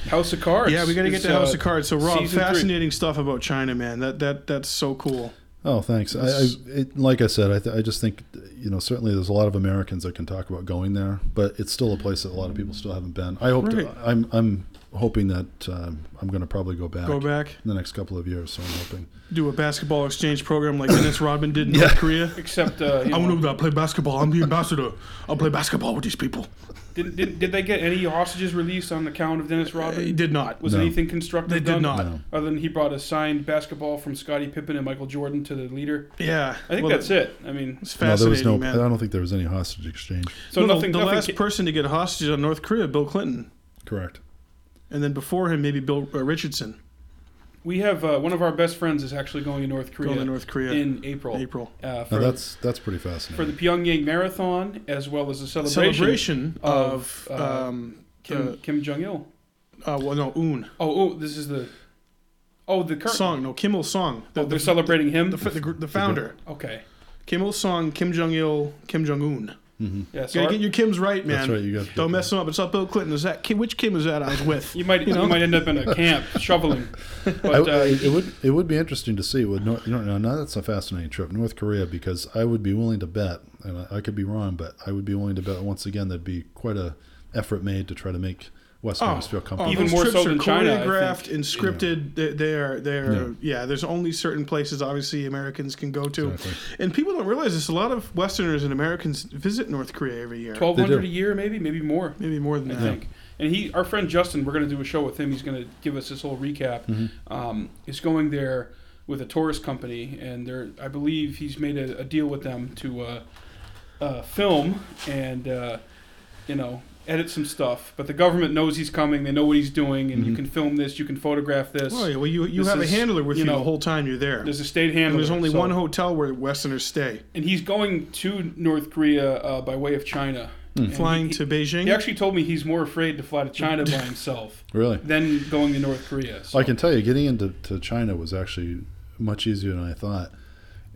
House of Cards? Yeah, we got to get It's, to House uh, of Cards. So, Rob, season three. fascinating stuff about China, man. That that that's so cool. Oh, thanks. I, I it, like I said, I, th- I just think you know, certainly there's a lot of Americans that can talk about going there, but it's still a place that a lot of people still haven't been. I hope Right. to, I'm I'm hoping that um, I'm going to probably go back. Go back, in the next couple of years. So I'm hoping. do a basketball exchange program like Dennis Rodman did in North Korea. Except, uh, you I know, want to play basketball. I'm the ambassador. I'll play basketball with these people. did, did, did they get any hostages released on account of Dennis Rodman? He did not. Was No. anything constructive They did done? not. No. Other than he brought a signed basketball from Scottie Pippen and Michael Jordan to the leader. Yeah, I think well, that's it. I mean, It's No, there was fascinating, no. I don't think there was any hostage exchange. so No, the- nothing. The, nothing last ca- person to get hostage on North Korea, Bill Clinton, Correct. And then before him, maybe Bill uh, Richardson. we have uh, one of our best friends is actually going to North Korea Going to North Korea in April. April. Uh, for, Now that's that's pretty fascinating. for the Pyongyang Marathon as well as a celebration, Celebration of, of, uh, um, Kim, the- Kim Jong Il. uh, well, no, Un Oh, oh, this is the. Oh, the current song. No, Kim Il Sung. The, Oh, they're the, celebrating him. the, the, gr- the founder. okay. Kim Il Sung, Kim Jong Il, Kim Jong Un. Yeah. You So gotta our- get your Kims right, man. That's right. You got. Don't mess them up. It's not Bill Clinton. Is that Kim? Which Kim is that I was with? you might you, know? might end up in a camp shoveling. I, But uh, it would it would be interesting to see. Would North, you know, now that's a fascinating trip, North Korea, because I would be willing to bet, and I, I could be wrong, but I would be willing to bet once again there'd be quite a effort made to try to make Westerners feel comfortable. Even more trips so are than China, I choreographed think. and scripted. They, they are. They are. Yeah. Yeah. There's only certain places, obviously, Americans can go to, Exactly. and people don't realize this. A lot of Westerners and Americans visit North Korea every year. twelve hundred a year, maybe, maybe more. maybe more than I that. think. And he, our friend Justin, we're going to do a show with him. He's going to give us this whole recap. Mm-hmm. Um, is going there with a tourist company, and they're, I believe he's made a, a deal with them to uh, uh, film and uh, you know edit some stuff. But the government knows he's coming. They know what he's doing, and Mm-hmm. you can film this. You can photograph this. Oh yeah. Well, you you This have a handler with you you, the whole time you're there. There's a state And handler. there's only so- one hotel where Westerners stay. and he's going to North Korea uh, by way of China. And Flying he, to Beijing. He actually told me he's more afraid to fly to China by himself Really, than going to North Korea. So. I can tell you, getting into to China was actually much easier than I thought.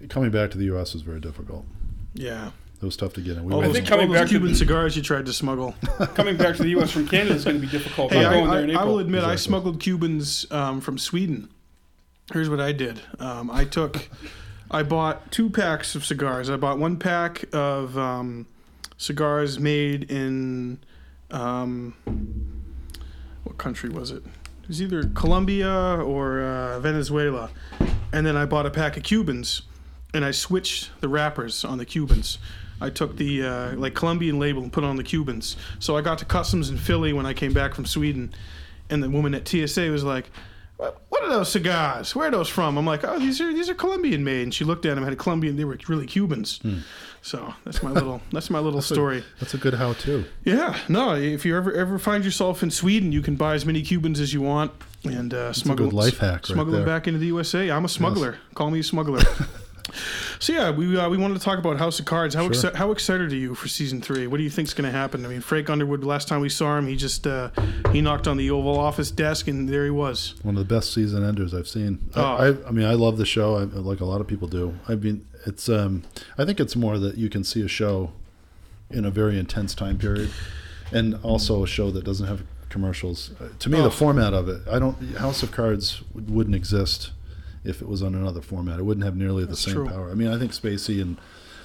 Coming back to the U.S. was very difficult. yeah. It was tough to get in. We All went- those, think coming all those back to Cuban the- cigars you tried to smuggle. coming back to the U.S. from Canada is going to be difficult. Hey, I'm I, there in I, I will admit I smuggled Cubans um, from Sweden. Here's what I did. Um, I took, I bought two packs of cigars. I bought one pack of um, cigars made in, um, what country was it? It was either Colombia or uh, Venezuela. And then I bought a pack of Cubans, and I switched the wrappers on the Cubans. I took the uh, like Colombian label and put it on the Cubans. So I got to customs in Philly when I came back from Sweden, and the woman at TSA was like, "What are those cigars? Where are those from?" I'm like, "Oh, these are these are Colombian made." And she looked at them, had a Colombian. They were really Cubans. So that's my little that's my little story. That's a good how-to. Yeah, no. If you ever ever find yourself in Sweden, you can buy as many Cubans as you want and uh, smuggle life hack right smuggle them back into the USA. I'm a smuggler. Call me a smuggler. so yeah, we uh, we wanted to talk about House of Cards. How Sure. exci- how excited are you for season three? What do you think's going to happen? I mean, Frank Underwood. Last time we saw him, he just uh, he knocked on the Oval Office desk and there he was. One of the best season enders I've seen. I, Oh. I, I mean, I love the show, I, like a lot of people do. I mean, it's. Um, I think it's more that you can see a show in a very intense time period, and also a show that doesn't have commercials. Uh, To me, Oh. the format of it, I don't. House of Cards would- wouldn't exist if it was on another format. It wouldn't have nearly the That's same true. power. I mean, I think Spacey and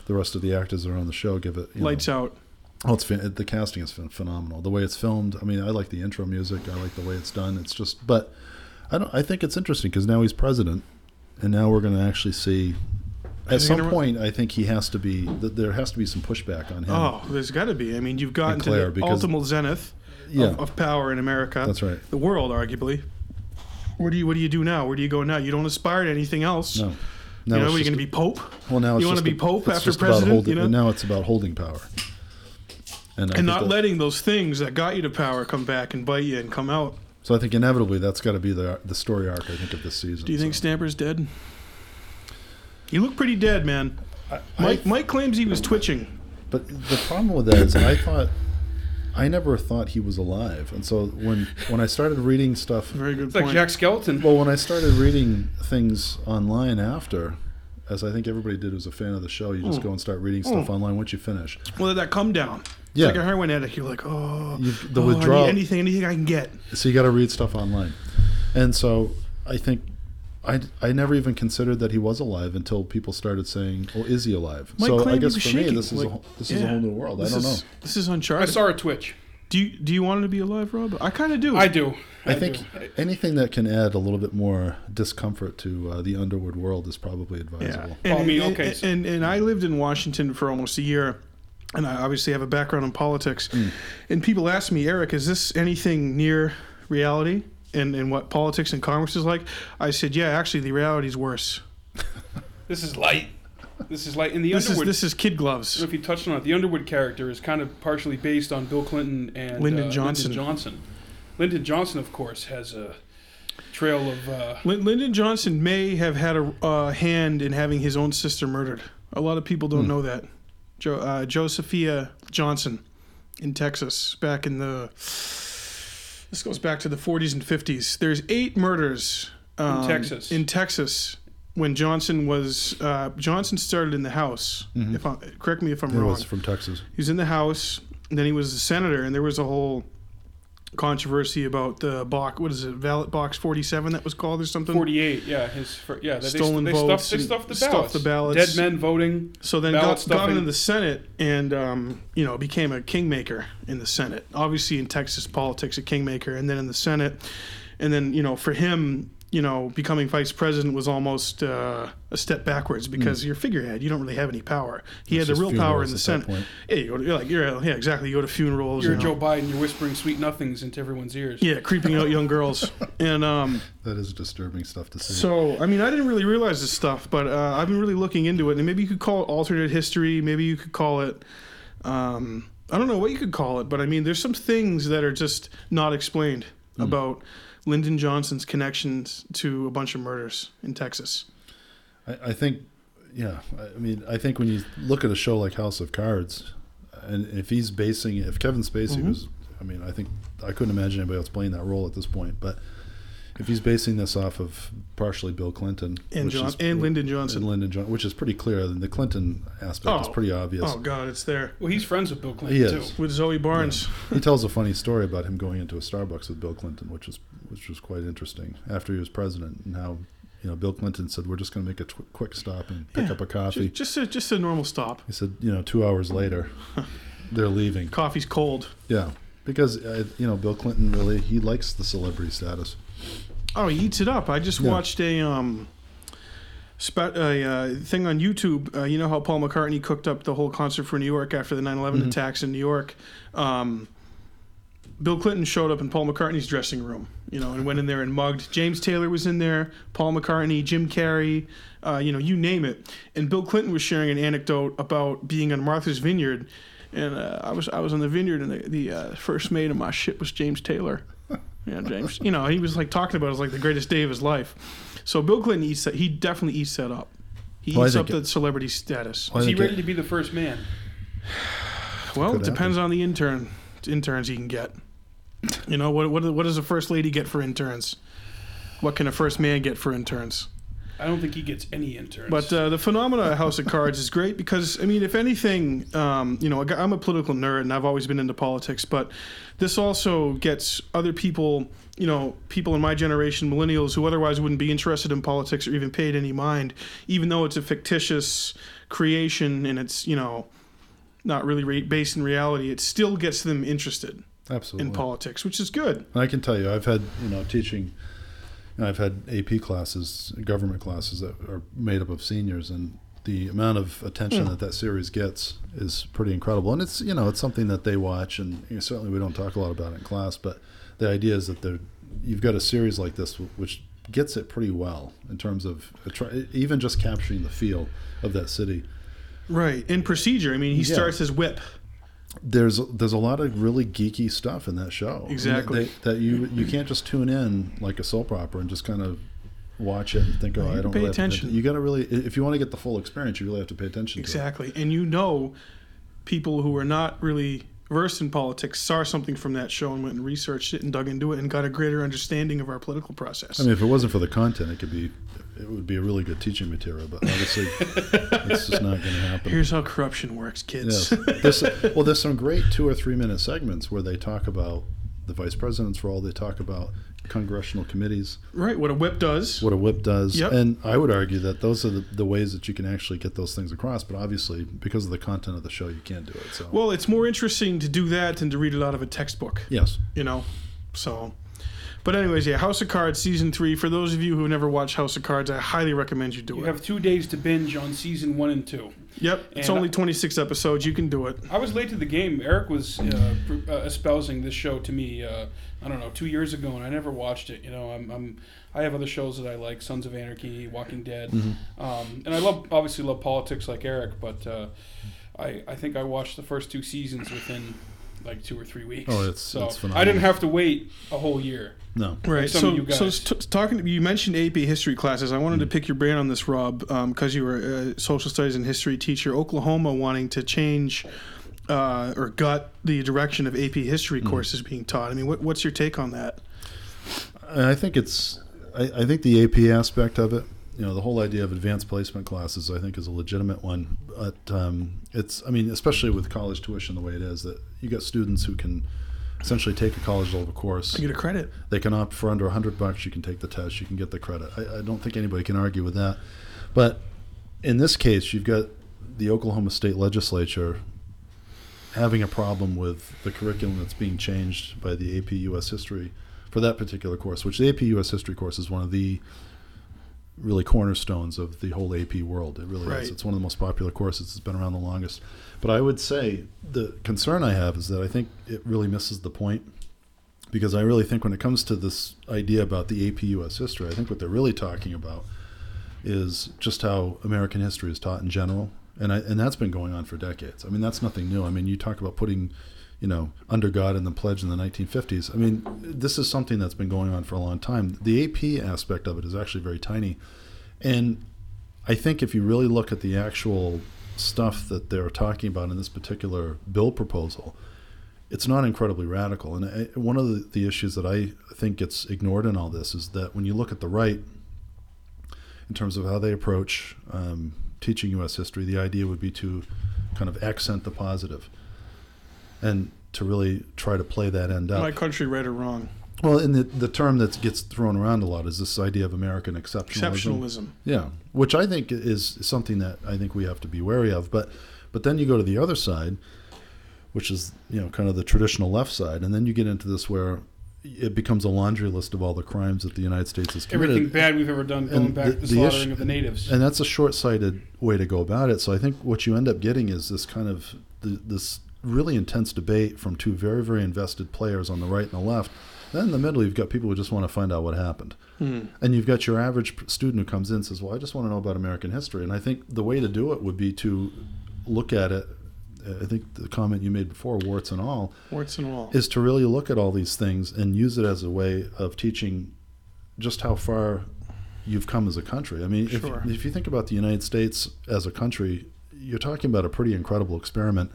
the rest of the actors that are on the show give it you know, Lights out. Oh, it's the casting is phen- phenomenal. The way it's filmed. I mean, I like the intro music. I like the way it's done. It's just, but I don't. I think it's interesting because now he's president, and now we're going to actually see. At some point, I think he has to be. There has to be some pushback on him. Oh, there's got to be. I mean, you've gotten And to Claire, the because- ultimate zenith yeah, of, of power in America. that's right. the world, arguably. What do you What do you do now? Where do you go now? You don't aspire to anything else. No, you know, are you going to be pope? Well, now it's you wanna be pope after president, holding- you know? now it's about holding power. And, and not that- letting those things that got you to power come back and bite you and come out. So I think inevitably that's got to be the the story arc. I think of this season. Do you think so. Stamper's dead? You look pretty dead, man. Mike Mike claims he was twitching. But the problem with that is, I thought, I never thought he was alive, and so when when I started reading stuff, Very good It's like. Jack Skeleton. well, when I started reading things online after, as I think everybody did who's a fan of the show, you just Mm. go and start reading stuff online once you finish. well, that come down. It's Yeah. like a heroin addict. You're like, oh, You've, the oh, I need withdrawal. anything, anything I can get. so you got to read stuff online, and so I think I, I never even considered that he was alive until people started saying, "Oh, is he alive?" Mike so I guess for shaking. me, this is Like, a whole- this is a whole new world. I don't is, know. This is uncharted. I saw a Twitch. Do you do you want him to be alive, Rob? I kind of do. I do. I think do. anything that can add a little bit more discomfort to uh, the underwood world is probably Yeah. advisable. And, Well, I mean, okay, And, so- and and I lived in Washington for almost a year, and I obviously have a background in politics. And people ask me, Eric, is this anything near reality? And and what politics and commerce is like? I said, yeah, actually, the reality is worse. This is light. This is light. In the This is this is kid I gloves. don't know if you touched on it, the Underwood character is kind of partially based on Bill Clinton and Lyndon uh, Johnson. Lyndon Johnson. Lyndon Johnson, of course, has a trail of. Uh, Lyn- Lyndon Johnson may have had a uh, hand in having his own sister murdered. A lot of people don't know that. Jo- uh, Josefa Johnson in Texas back in the. This goes back to the 40s and 50s. There's eight murders um, Texas. In Texas, when Johnson was uh, Johnson started in the House. If I, correct me if I'm It wrong. was from Texas. He was in the House, and then he was a senator, and there was a whole controversy about the box. What is it, ballot box 47? That was called or something. 48, yeah, his fir- yeah, they, Stolen they, votes stuffed, they stuffed the stuffed ballots. the ballots. Dead men voting. So then got, got into the Senate and, um, you know, became a kingmaker in the Senate. Obviously, in Texas politics, a kingmaker. And then in the Senate. And then, you know, for him, you know, becoming vice president was almost uh, a step backwards because you're figurehead. You don't really have any power. He It's had the real power in the Senate. Yeah, you go to, you're like, you're, yeah, exactly. You go to funerals. You're you know. Joe Biden. You're whispering sweet nothings into everyone's ears. Yeah, creeping out young girls. And, um, That is disturbing stuff to see. So, I mean, I didn't really realize this stuff, but uh, I've been really looking into it. And maybe you could call it alternate history. Maybe you could call it, um, I don't know what you could call it, but I mean, there's some things that are just not explained about Lyndon Johnson's connections to a bunch of murders in Texas. I, I think, yeah. I I mean, I think when you look at a show like House of Cards, and if he's basing it, if Kevin Spacey Mm-hmm. was, I mean, I think I couldn't imagine anybody else playing that role at this point. But if he's basing this off of partially Bill Clinton And John- is- and Lyndon Johnson. and Lyndon Johnson, which is pretty clear, then the Clinton aspect is Oh. pretty obvious. Oh, God, it's there. Well, he's friends with Bill Clinton He too. With Zoe Barnes. He tells a funny story about him going into a Starbucks with Bill Clinton, which was which was quite interesting after he was president, and how you know Bill Clinton said we're just going to make a tw- quick stop and pick Yeah, up a coffee. Just, just, a, just a normal stop. He said, you know, two hours later, they're leaving. Coffee's cold. Yeah, because uh, you know Bill Clinton really he likes the celebrity status. Oh, he eats it up. I just Yeah. watched a um, spe- a uh, thing on YouTube. Uh, you know how Paul McCartney cooked up the whole concert for New York after the 9/11 attacks in New York. Um, Bill Clinton showed up in Paul McCartney's dressing room, you know, and went in there and mugged. James Taylor was in there, Paul McCartney, Jim Carrey, uh, you know, you name it. And Bill Clinton was sharing an anecdote about being on Martha's Vineyard, and uh, I was I was on the vineyard, and the, the uh, first mate of my ship was James Taylor. Yeah, James. You know, he was like talking about it as like the greatest day of his life. So Bill Clinton eats that. He definitely eats that up. He Well, eats up think the celebrity status. I Is he ready it- to be the first man? Well, Could it depends on the intern interns he can get. You know what? What, what does a first lady get for interns? What can a first man get for interns? I don't think he gets any interns. But uh, the phenomena of House of Cards is great because I mean, if anything, um, you know, I'm a political nerd and I've always been into politics, but this also gets other people, you know, people in my generation, millennials, who otherwise wouldn't be interested in politics or even paid any mind, even though it's a fictitious creation and it's you know not really re- based in reality, it still gets them interested Absolutely. in politics, which is good. I can tell you, I've had you know teaching. You know, I've had AP classes, government classes that are made up of seniors, and the amount of attention hmm. that that series gets is pretty incredible. And it's you know it's something that they watch, and you know, certainly we don't talk a lot about it in class. But the idea is that they're you've got a series like this which gets it pretty well in terms of even just capturing the feel of that city. Right. In procedure, I mean, he Yeah. starts his whip. There's there's a lot of really geeky stuff in that show. Exactly. that, that you you can't just tune in like a soap opera and just kind of watch it and think, oh, I don't pay really have to attention. You got to really, if you want to get the full experience, you really have to pay attention. Exactly. And you know, people who are not really versed in politics saw something from that show and went and researched it and dug into it and got a greater understanding of our political process. I mean, if it wasn't for the content, it could be, it would be a really good teaching material. But obviously, it's just not going to happen. Here's how corruption works, kids. Yes. There's, well, there's some great two or three minute segments where they talk about the vice president's role. They talk about congressional committees, Right. What a whip does. what a whip does, Yep. and I would argue that those are the, the ways that you can actually get those things across. But obviously, because of the content of the show, you can't do it. So Well, it's more interesting to do that than to read it out of a textbook. yes, you know. So, but anyways, yeah, House of Cards season three. For those of you who have never watched House of Cards, I highly recommend you do You it. You have two days to binge on season one and two. yep, it's only 26 episodes. You can do it. I was late to the game. Eric was uh, uh, espousing this show to me. Uh, I don't know, two years ago, and I never watched it. You know, I'm, I'm I have other shows that I like: Sons of Anarchy, Walking Dead, um, and I love obviously love politics like Eric. But uh, I I think I watched the first two seasons within like two or three weeks. Oh, it's- so it's I didn't have to wait a whole year. no, Right. some so, you so t- talking, you mentioned AP history classes. I wanted Mm. to pick your brain on this, Rob, because you were a social studies and history teacher. Oklahoma wanting to change uh, or gut the direction of AP history Mm. courses being taught. I mean, what, what's your take on that? I think it's, I, I think the AP aspect of it, you know, the whole idea of advanced placement classes, I think, is a legitimate one. But um, it's, I mean, especially with college tuition the way it is, that you got students who can essentially take a college level course. You get a credit. They can opt for under 100 bucks. You can take the test. You can get the credit. I, I don't think anybody can argue with that. But in this case, you've got the Oklahoma State Legislature having a problem with the curriculum that's being changed by the AP U.S. History for that particular course, which the AP U.S. History course is one of the really cornerstones of the whole AP world. It really Right. is. It's one of the most popular courses. It's been around the longest. But I would say the concern I have is that I think it really misses the point because I really think when it comes to this idea about the AP U.S. history, I think what they're really talking about is just how American history is taught in general, and I, and that's been going on for decades. I mean, that's nothing new. I mean, you talk about putting, you know, under God and the pledge in the 1950s. I mean, this is something that's been going on for a long time. The AP aspect of it is actually very tiny, and I think if you really look at the actual stuff that they're talking about in this particular bill proposal, it's not incredibly radical. And I, one of the, the issues that I think gets ignored in all this is that when you look at the right, in terms of how they approach um, teaching U.S. history, the idea would be to kind of accent the positive and to really try to play that end up. My country, right or wrong? well, and the, the term that gets thrown around a lot is this idea of American exceptionalism. Exceptionalism. Yeah, which I think is something that I think we have to be wary of. But but then you go to the other side, which is you know kind of the traditional left side, and then you get into this where it becomes a laundry list of all the crimes that the United States has committed. Everything bad we've ever done, going And back the- to the, the slaughtering issue- of the natives. and that's a short-sighted way to go about it. So I think what you end up getting is this kind of th- this really intense debate from two very very invested players on the right and the left. Then in the middle, you've got people who just want to find out what happened, Hmm. and you've got your average student who comes in and says, "Well, I just want to know about American history." And I think the way to do it would be to look at it. I think the comment you made before, warts and all, Warts and all. is to really look at all these things and use it as a way of teaching just how far you've come as a country. I mean, Sure. if, if you think about the United States as a country, you're talking about a pretty incredible experiment.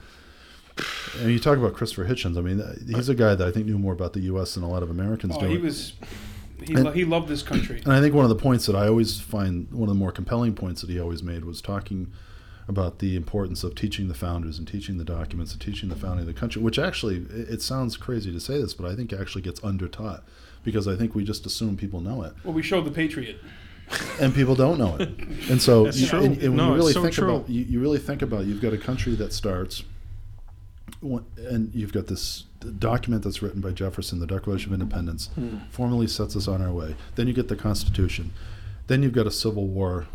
And you talk about Christopher Hitchens. I mean, uh, he's a guy that I think knew more about the U.S. than a lot of Americans oh, do. he was. He, And- lo- he loved this country. And I think one of the points that I always find one of the more compelling points that he always made was talking about the importance of teaching the founders and teaching the documents and teaching the founding of the country, which actually, it it sounds crazy to say this, but I think actually gets undertaught because I think we just assume people know it Well, we showed the Patriot. and people don't know it. And so, That's you, true. and, and when No, you really so think true. about, you, you really think about, you've got a country that starts, one- and you've got this document that's written by Jefferson, the Declaration of Independence, Hmm. formally sets us on our way. Then you get the Constitution. Then you've got a civil war,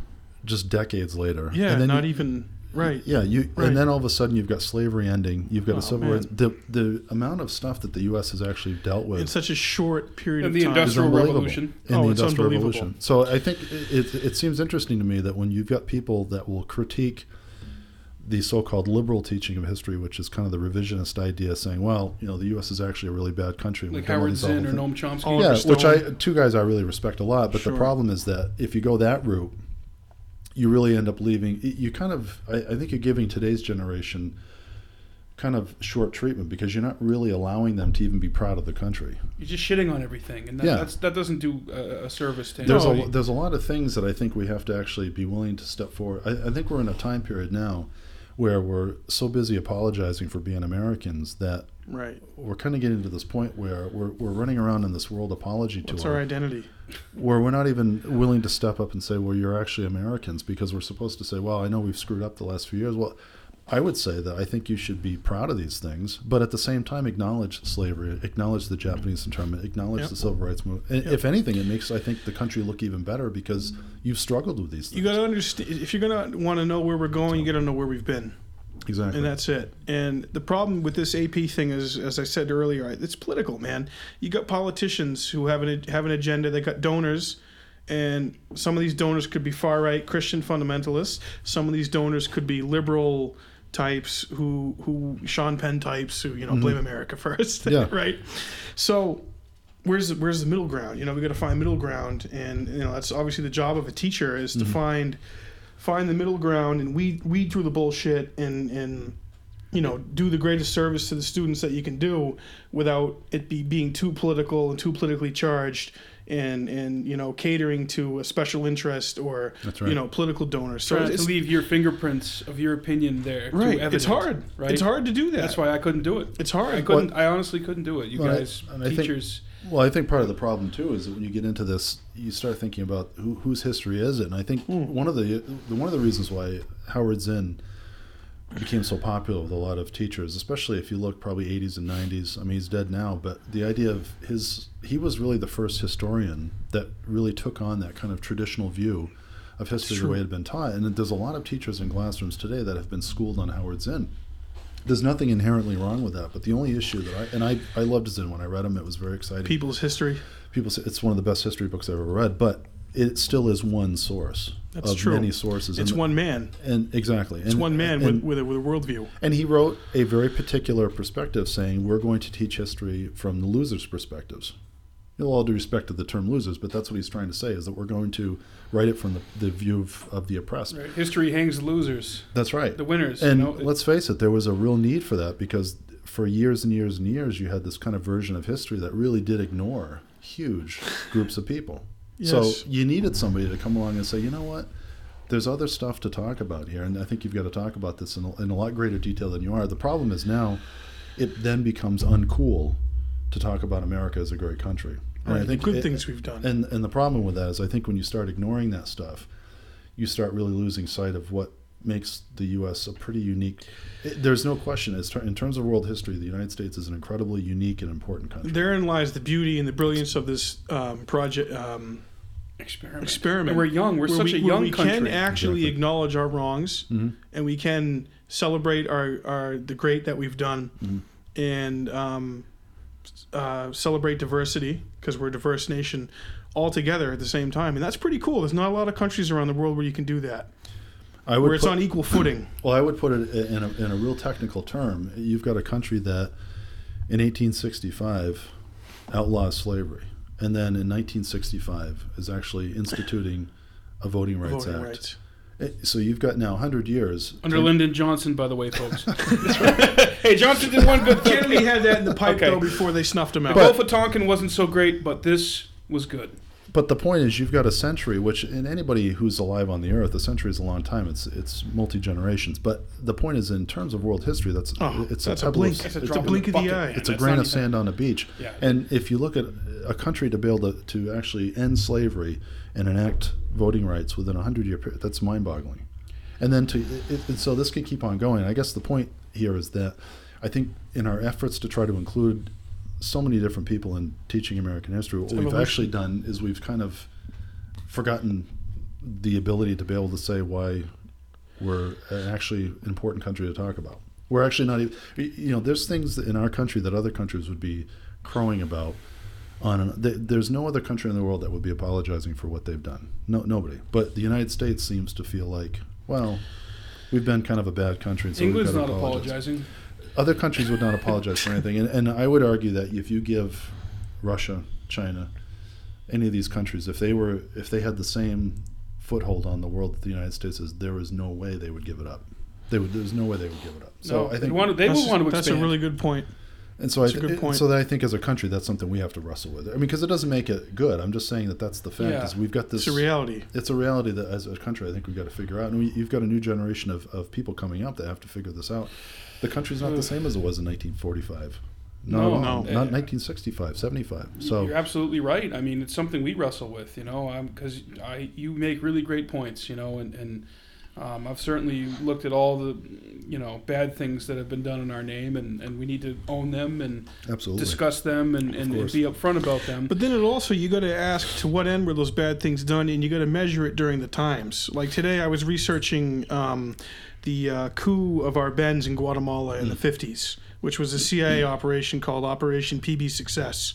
just decades later. Yeah, and then not you, even right. Yeah, you Right. and then all of a sudden you've got slavery ending. You've got Oh, a civil man. rights. The the amount of stuff that the U.S. has actually dealt with In such a short period of the time. is Industrial unbelievable Revolution. in Oh, the it's Industrial unbelievable. Revolution. So I think it, it, it seems interesting to me that when you've got people that will critique the so-called liberal teaching of history, which is kind of the revisionist idea, saying, "Well, you know, the U.S. is actually a really bad country." Like we've done all Howard Zinn or things." Noam Chomsky. Oh, yeah, Oliver which I two guys I really respect a lot. But Sure. the problem is that if you go that route, you really end up leaving. You kind of, I, I think, you're giving today's generation kind of short treatment because you're not really allowing them to even be proud of the country. You're just shitting on everything, and that, Yeah. that's, that doesn't do a, a service to There's a there's a lot of things that I think we have to actually be willing to step forward. I, I think we're in a time period now where we're so busy apologizing for being Americans that Right. we're kind of getting to this point where we're, we're running around in this world apology What's tour our identity? where we're not even willing to step up and say, well, you're actually Americans because we're supposed to say, well, I know we've screwed up the last few years. Well, I would say that I think you should be proud of these things, but at the same time, acknowledge slavery, acknowledge the Japanese internment, acknowledge Yep. the civil rights movement. And If anything, it makes, I think, the country look even better because you've struggled with these things. You got to understand. If you're gonna want to know where we're going, you got to know where we've been. exactly. and that's it. And the problem with this AP thing is, as I said earlier, it's political, man. You got politicians who have an have an agenda. They got donors, and some of these donors could be far right Christian fundamentalists. Some of these donors could be liberal types who who Sean Penn types who you know mm-hmm. blame America first, Yeah. right? So. Where's the, where's the middle ground? You know, we got to find middle ground, and you know that's obviously the job of a teacher is to mm-hmm. find find the middle ground and weed weed through the bullshit and and you know do the greatest service to the students that you can do without it be being too political and too politically charged and and you know catering to a special interest or right. you know political donors. So to leave your fingerprints of your opinion there. through right. It's hard. Right. It's hard to do that. That's why I couldn't do it. it's hard. I couldn't. I honestly couldn't do it. You Well, guys, and I think- teachers. Well, I think part of the problem too is that when you get into this, you start thinking about who, whose history is it. And I think hmm. one of the the- one of the reasons why Howard Zinn became so popular with a lot of teachers, especially if you look probably 80s and 90s. I mean, he's dead now, but the idea of his he was really the first historian that really took on that kind of traditional view of history the way it had been taught. And there's a lot of teachers in classrooms today that have been schooled on Howard Zinn there's nothing inherently wrong with that. But the only issue that I and I I loved Zinn when I read him. It was very exciting. people's history. People say it's one of the best history books I've ever read, but it still is one source That's of true. many sources. It's and, one man. and exactly. It's and, one man and, with, with, a, with a worldview. and he wrote a very particular perspective, saying we're going to teach history from the losers' perspectives. You know, all due respect to the term losers, but that's what he's trying to say is that we're going to write it from the, the view of, of the oppressed. Right. History hangs the losers, That's right. the winners. And you know? let's face it, there was a real need for that because for years and years and years, you had this kind of version of history that really did ignore huge groups of people. Yes. So you needed somebody to come along and say, you know what? There's other stuff to talk about here, and I think you've got to talk about this in a, in a lot greater detail than you are. The problem is now, it then becomes uncool to talk about America as a great country. And Right. I think Good it- things we've done. and and the problem with that is, I think when you start ignoring that stuff, you start really losing sight of what makes the U.S. a pretty unique. It, there's no question. As ter- in terms of world history, the United States is an incredibly unique and important country. Therein lies the beauty and the brilliance of this um, project. Um, experiment. experiment. And we're young. We're where such we, a where young we country. can actually Exactly. acknowledge our wrongs, Mhm. and we can celebrate our, our the great that we've done, Mm-hmm. and um, uh, celebrate diversity because we're a diverse nation all together at the same time, and that's pretty cool. There's not a lot of countries around the world where you can do that, I would where it's put- on equal footing. Well, I would put it in a, in a real technical term. You've got a country that in 1865 outlaws slavery, and then in 1965 is actually instituting a Voting Rights Voting Act. rights. Eh, So you've got now 100 years. Under Ten- Lyndon Johnson, by the way, folks. hey, Johnson did one good thing. Kennedy had that in the pipe Okay. though before they snuffed him out. The Gulf of Tonkin wasn't so great, but this was good. But the point is, you've got a century, which in anybody who's alive on the earth, a century is a long time. It's it's multi generations. But the point is, in terms of world history, that's Oh, it's that's a pebble blink. Of, It's a it's a in blink the of the eye. it's a grain of sand on a beach. Yeah. And if you look at a country to be able to, to actually end slavery and enact voting rights within a hundred year period, that's mind boggling. And then to it, it, so this can keep on going. I guess the point here is that I think in our efforts to try to include so many different people in teaching American history, what we've actually done is we've kind of forgotten the ability to be able to say why we're an actually an important country to talk about. We're actually not even, you know, there's things in our country that other countries would be crowing about. On th- there's no other country in the world that would be apologizing for what they've done. No, nobody. But the United States seems to feel like, well, we've been kind of a bad country. So to not apologize apologizing. Other countries would not apologize for anything. And, and I would argue that if you give Russia, China, any of these countries, if they were, if they had the same foothold on the world that the United States is, there is no way they would give it up. They would. There's no way they would give it up. So no, I they, think, want, they that's, would want to that's expand. a really good point. and so I, that's a good th- point. so that I think as a country, that's something we have to wrestle with. I mean, because it doesn't make it good. I'm just saying that that's the fact. Yeah. Is we've got this. It's a reality. It's a reality that as a country, I think we've got to figure out. And we, you've got a new generation of, of people coming up that have to figure this out. The country's not the same as it was in 1945. No, No, no, no. not 1965, 75. So You're absolutely right. I mean, it's something we wrestle with, you know, because I you make really great points, you know, and and um, I've certainly looked at all the you know bad things that have been done in our name, and, and we need to own them and absolutely. discuss them and, and, and be upfront about them. But then it also you got to ask to what end were those bad things done, and you got to measure it during the times. Like today, I was researching um, the uh, coup of Arbenz in Guatemala in the '50s, which was a CIA operation called Operation PB Success,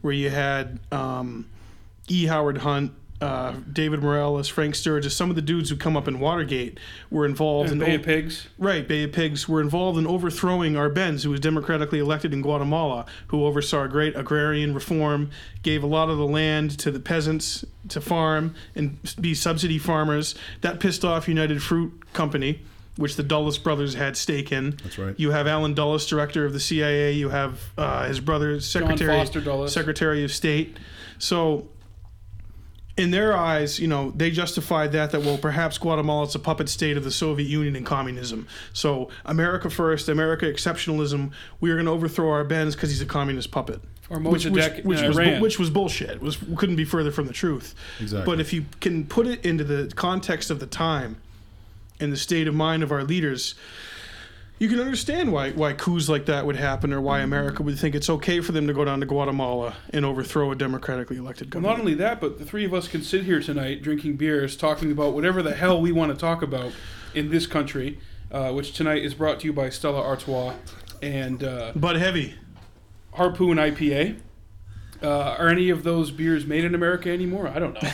where you had um, E. Howard Hunt. Uh, David Morales, Frank Sturgis, some of the dudes who come up in Watergate were involved and in Bay of Pigs. Right, Bay of Pigs were involved in overthrowing Arbenz, who was democratically elected in Guatemala, who oversaw a great agrarian reform, gave a lot of the land to the peasants to farm and be subsidy farmers. That pissed off United Fruit Company, which the Dulles brothers had stake in. That's right. You have Allen Dulles, director of the CIA. You have uh, his brother, secretary, Foster Dulles. secretary of state. So in their eyes, you know, they justified that that well, perhaps Guatemala is a puppet state of the Soviet Union and communism. So America first, America exceptionalism. We are going to overthrow Arbenz because he's a communist puppet. Or Which, which, Mossadegh which in was Iran. which was bullshit. Was couldn't be further from the truth. Exactly. But if you can put it into the context of the time and the state of mind of our leaders, you can understand why why coups like that would happen, or why America would think it's okay for them to go down to Guatemala and overthrow a democratically elected Well, government. not only that, but the three of us can sit here tonight drinking beers, talking about whatever the hell we want to talk about in this country, uh, which tonight is brought to you by Stella Artois and uh, but heavy. Harpoon IPA. Uh, are any of those beers made in America anymore? I don't know,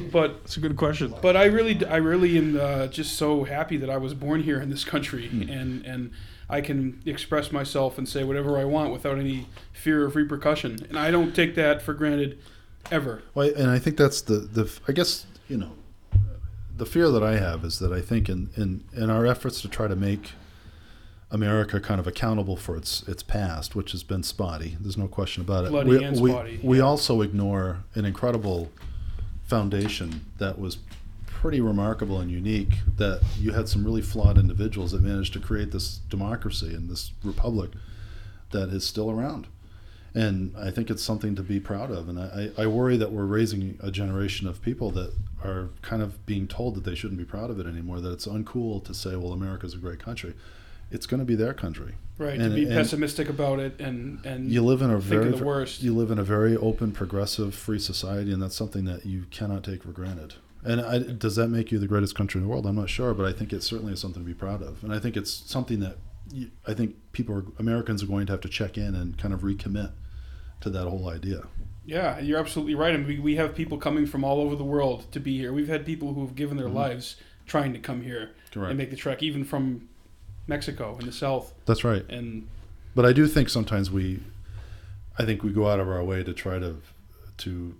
but it's a good question. but I really I really am uh, just so happy that I was born here in this country Hmm. and and I can express myself and say whatever I want without any fear of repercussion, and I don't take that for granted ever. Well, and I think that's the the I guess you know the fear that I have is that I think in in in our efforts to try to make America kind of accountable for its its past, which has been spotty. There's no question about it. Bloody we, and we, spotty, we yeah. also ignore an incredible foundation that was pretty remarkable and unique. That you had some really flawed individuals that managed to create this democracy and this republic that is still around and I think it's something to be proud of. And I, I worry that we're raising a generation of people that are kind of being told that they shouldn't be proud of it anymore. That it's uncool to say, "Well, America's a great country." It's going to be their country. Right, And- to be pessimistic about it and and You live in a very the worst. you live in a very open, progressive, free society, and that's something that you cannot take for granted. And I, does that make you the greatest country in the world? I'm not sure, but I think it certainly is something to be proud of. And I think it's something that you, I think people, are, Americans, are going to have to check in and kind of recommit to that whole idea. Yeah, you're absolutely right. And we, we have people coming from all over the world to be here. We've had people who have given their lives trying to come here Mm-hmm. Correct. and make the trek, even from Mexico in the south. That's right. And But I do think sometimes we, I think we go out of our way to try to, to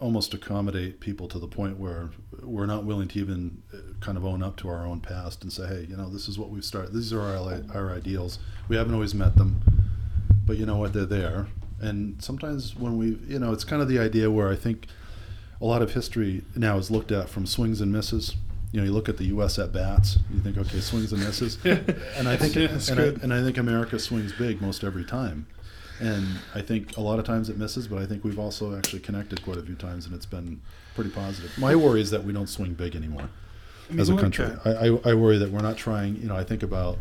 almost accommodate people to the point where we're not willing to even uh, kind of own up to our own past and say, hey, you know, this is what we've started. These are our, our ideals. We haven't always met them, but you know what? They're there. And sometimes when we, you know, it's kind of the idea where I think a lot of history now is looked at from swings and misses. You know, you look at the U.S. at bats, you think, okay, swings and misses, and I think, That's and I, and I think America swings big most every time, and I think a lot of times it misses, but I think we've also actually connected quite a few times, and it's been pretty positive. My worry is that we don't swing big anymore as a country. I, I, I worry that we're not trying. You know, I think about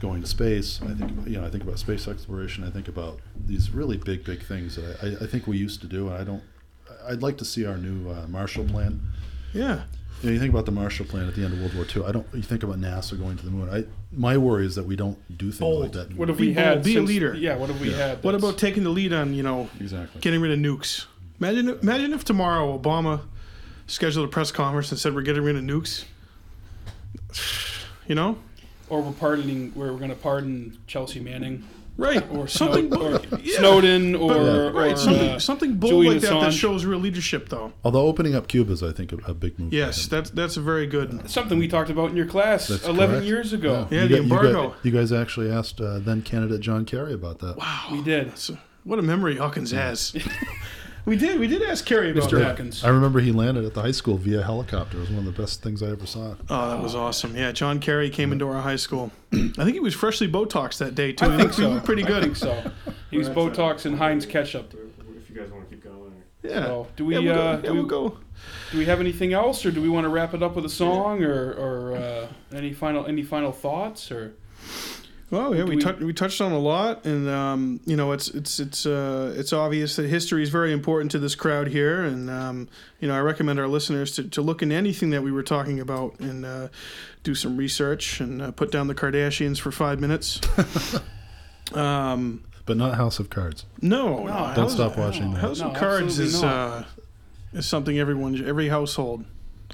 going to space. I think you know, I think about space exploration. I think about these really big, big things that I, I, I think we used to do, and I don't. I'd like to see our new uh, Marshall Plan. Yeah. You, know, you think about the Marshall Plan at the end of World War II. I don't. You think about NASA going to the moon. I my worry is that we don't do things Bold. like that. what have Be we bold, had? be a leader. Yeah, what have we Yeah. had? What about taking the lead on, you know, exactly? getting rid of nukes? Imagine, imagine if tomorrow Obama scheduled a press conference and said we're getting rid of nukes. You know, Or we're pardoning, we're going to pardon Chelsea Manning right? or, something, Snow, or yeah. Snowden or, But- right? or, something, uh, something bold Julian like that that shows real leadership, though. Although opening up Cuba is, I think, a, a big move. Yes, that's that's a very good. something we talked about in your class That's 11 correct. years ago. Yeah, You the got- you got- embargo. You guys, actually asked uh, then candidate John Kerry about that. Wow, We did. that's- what a memory Hawkins has. we did, we did ask Kerry about Mr. that. Hawkins. I remember he landed at the high school via helicopter. It was one of the best things I ever saw. Oh, that was awesome. Yeah, John Kerry came into our high school. I think he was freshly Botox that day too. I He think looked- he so. looked pretty I good. think so. He was Botox and Heinz ketchup. If you guys want to keep going. Yeah. So, do we, yeah, we'll, uh, go. do Yeah, we- we'll go. Do we have anything else, or do we want to wrap it up with a song, or, or uh, any final any final thoughts, or Well, yeah, we, we- tou- we touched on a lot, and um, you know, it's it's it's uh, it's obvious that history is very important to this crowd here, and um, you know, I recommend our listeners to, to look into anything that we were talking about and uh, do some research and uh, put down the Kardashians for five minutes. um, But not House of Cards. no, no, Don't stop watching that. House No, of Cards is uh, is something everyone, every household.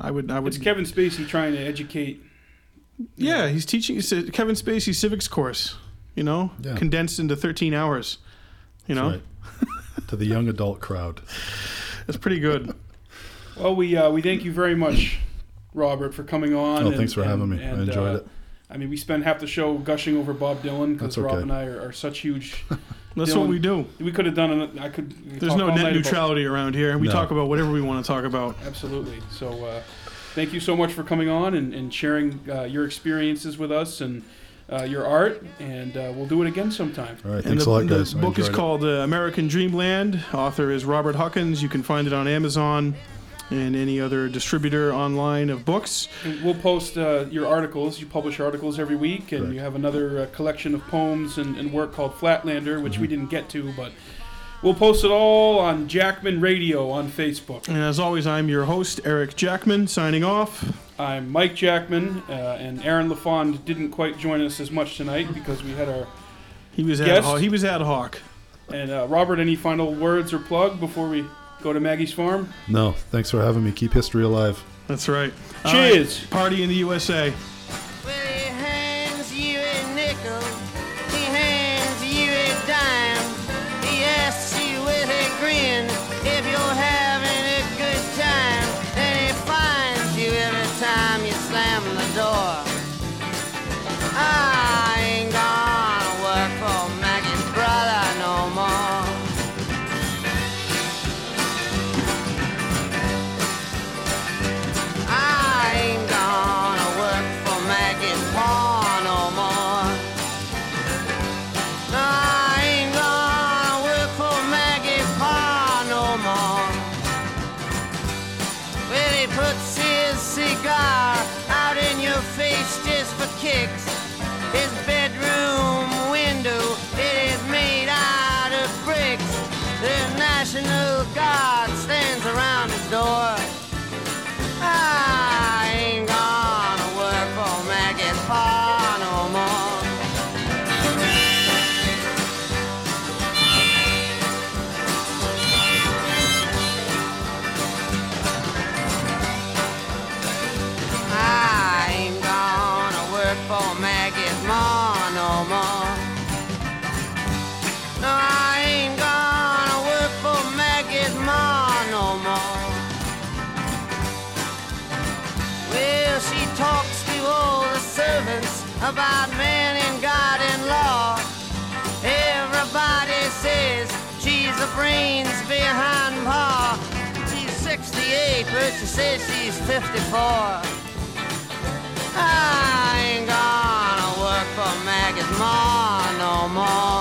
I would, I would. it's Kevin Spacey trying to educate? Yeah, he's teaching it's a Kevin Spacey civics course. You know, Yeah. condensed into 13 hours. You know, Right. to the young adult crowd. it's pretty good. Well, we uh, we thank you very much, Robert, for coming on. Oh, and- thanks for and- having me. I enjoyed uh, it. I mean, we spent half the show gushing over Bob Dylan because That's Rob and I are, are such huge. That's Dylan, what we do. We could have done. An, I could. There's no net night about- neutrality around here. We No. talk about whatever we want to talk about. Absolutely. So, uh, thank you so much for coming on and, and sharing uh, your experiences with us and uh, your art. And uh, we'll do it again sometime. All right. Thanks the, a lot, the guys. I book is it. called uh, American Dreamland. Author is Robert Huckins. You can find it on Amazon and any other distributor online of books. And we'll post uh, your articles. You publish articles every week, and Correct. you have another uh, collection of poems and, and work called Flatlander, which Mm-hmm. we didn't get to, but we'll post it all on Jackman Radio on Facebook. And as always, I'm your host, Eric Jackman, signing off. I'm Mike Jackman, uh, and Aaron LaFond didn't quite join us as much tonight because we had our. He was ad Guest? hoc. He was ad hoc. And uh, Robert, any final words or plug before we go to Maggie's farm? No, thanks for having me. Keep history alive. That's right. All right, Cheers. Party in the USA. Brains behind Pa. She's 68, but she says she's 54. I ain't gonna work for Maggie's Ma no more.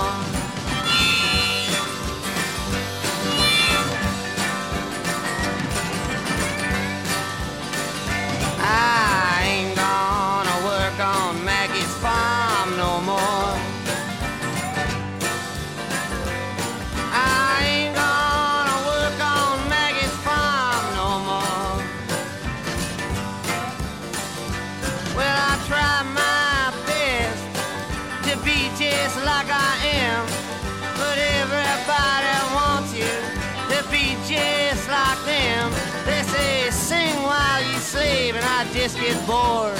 Just like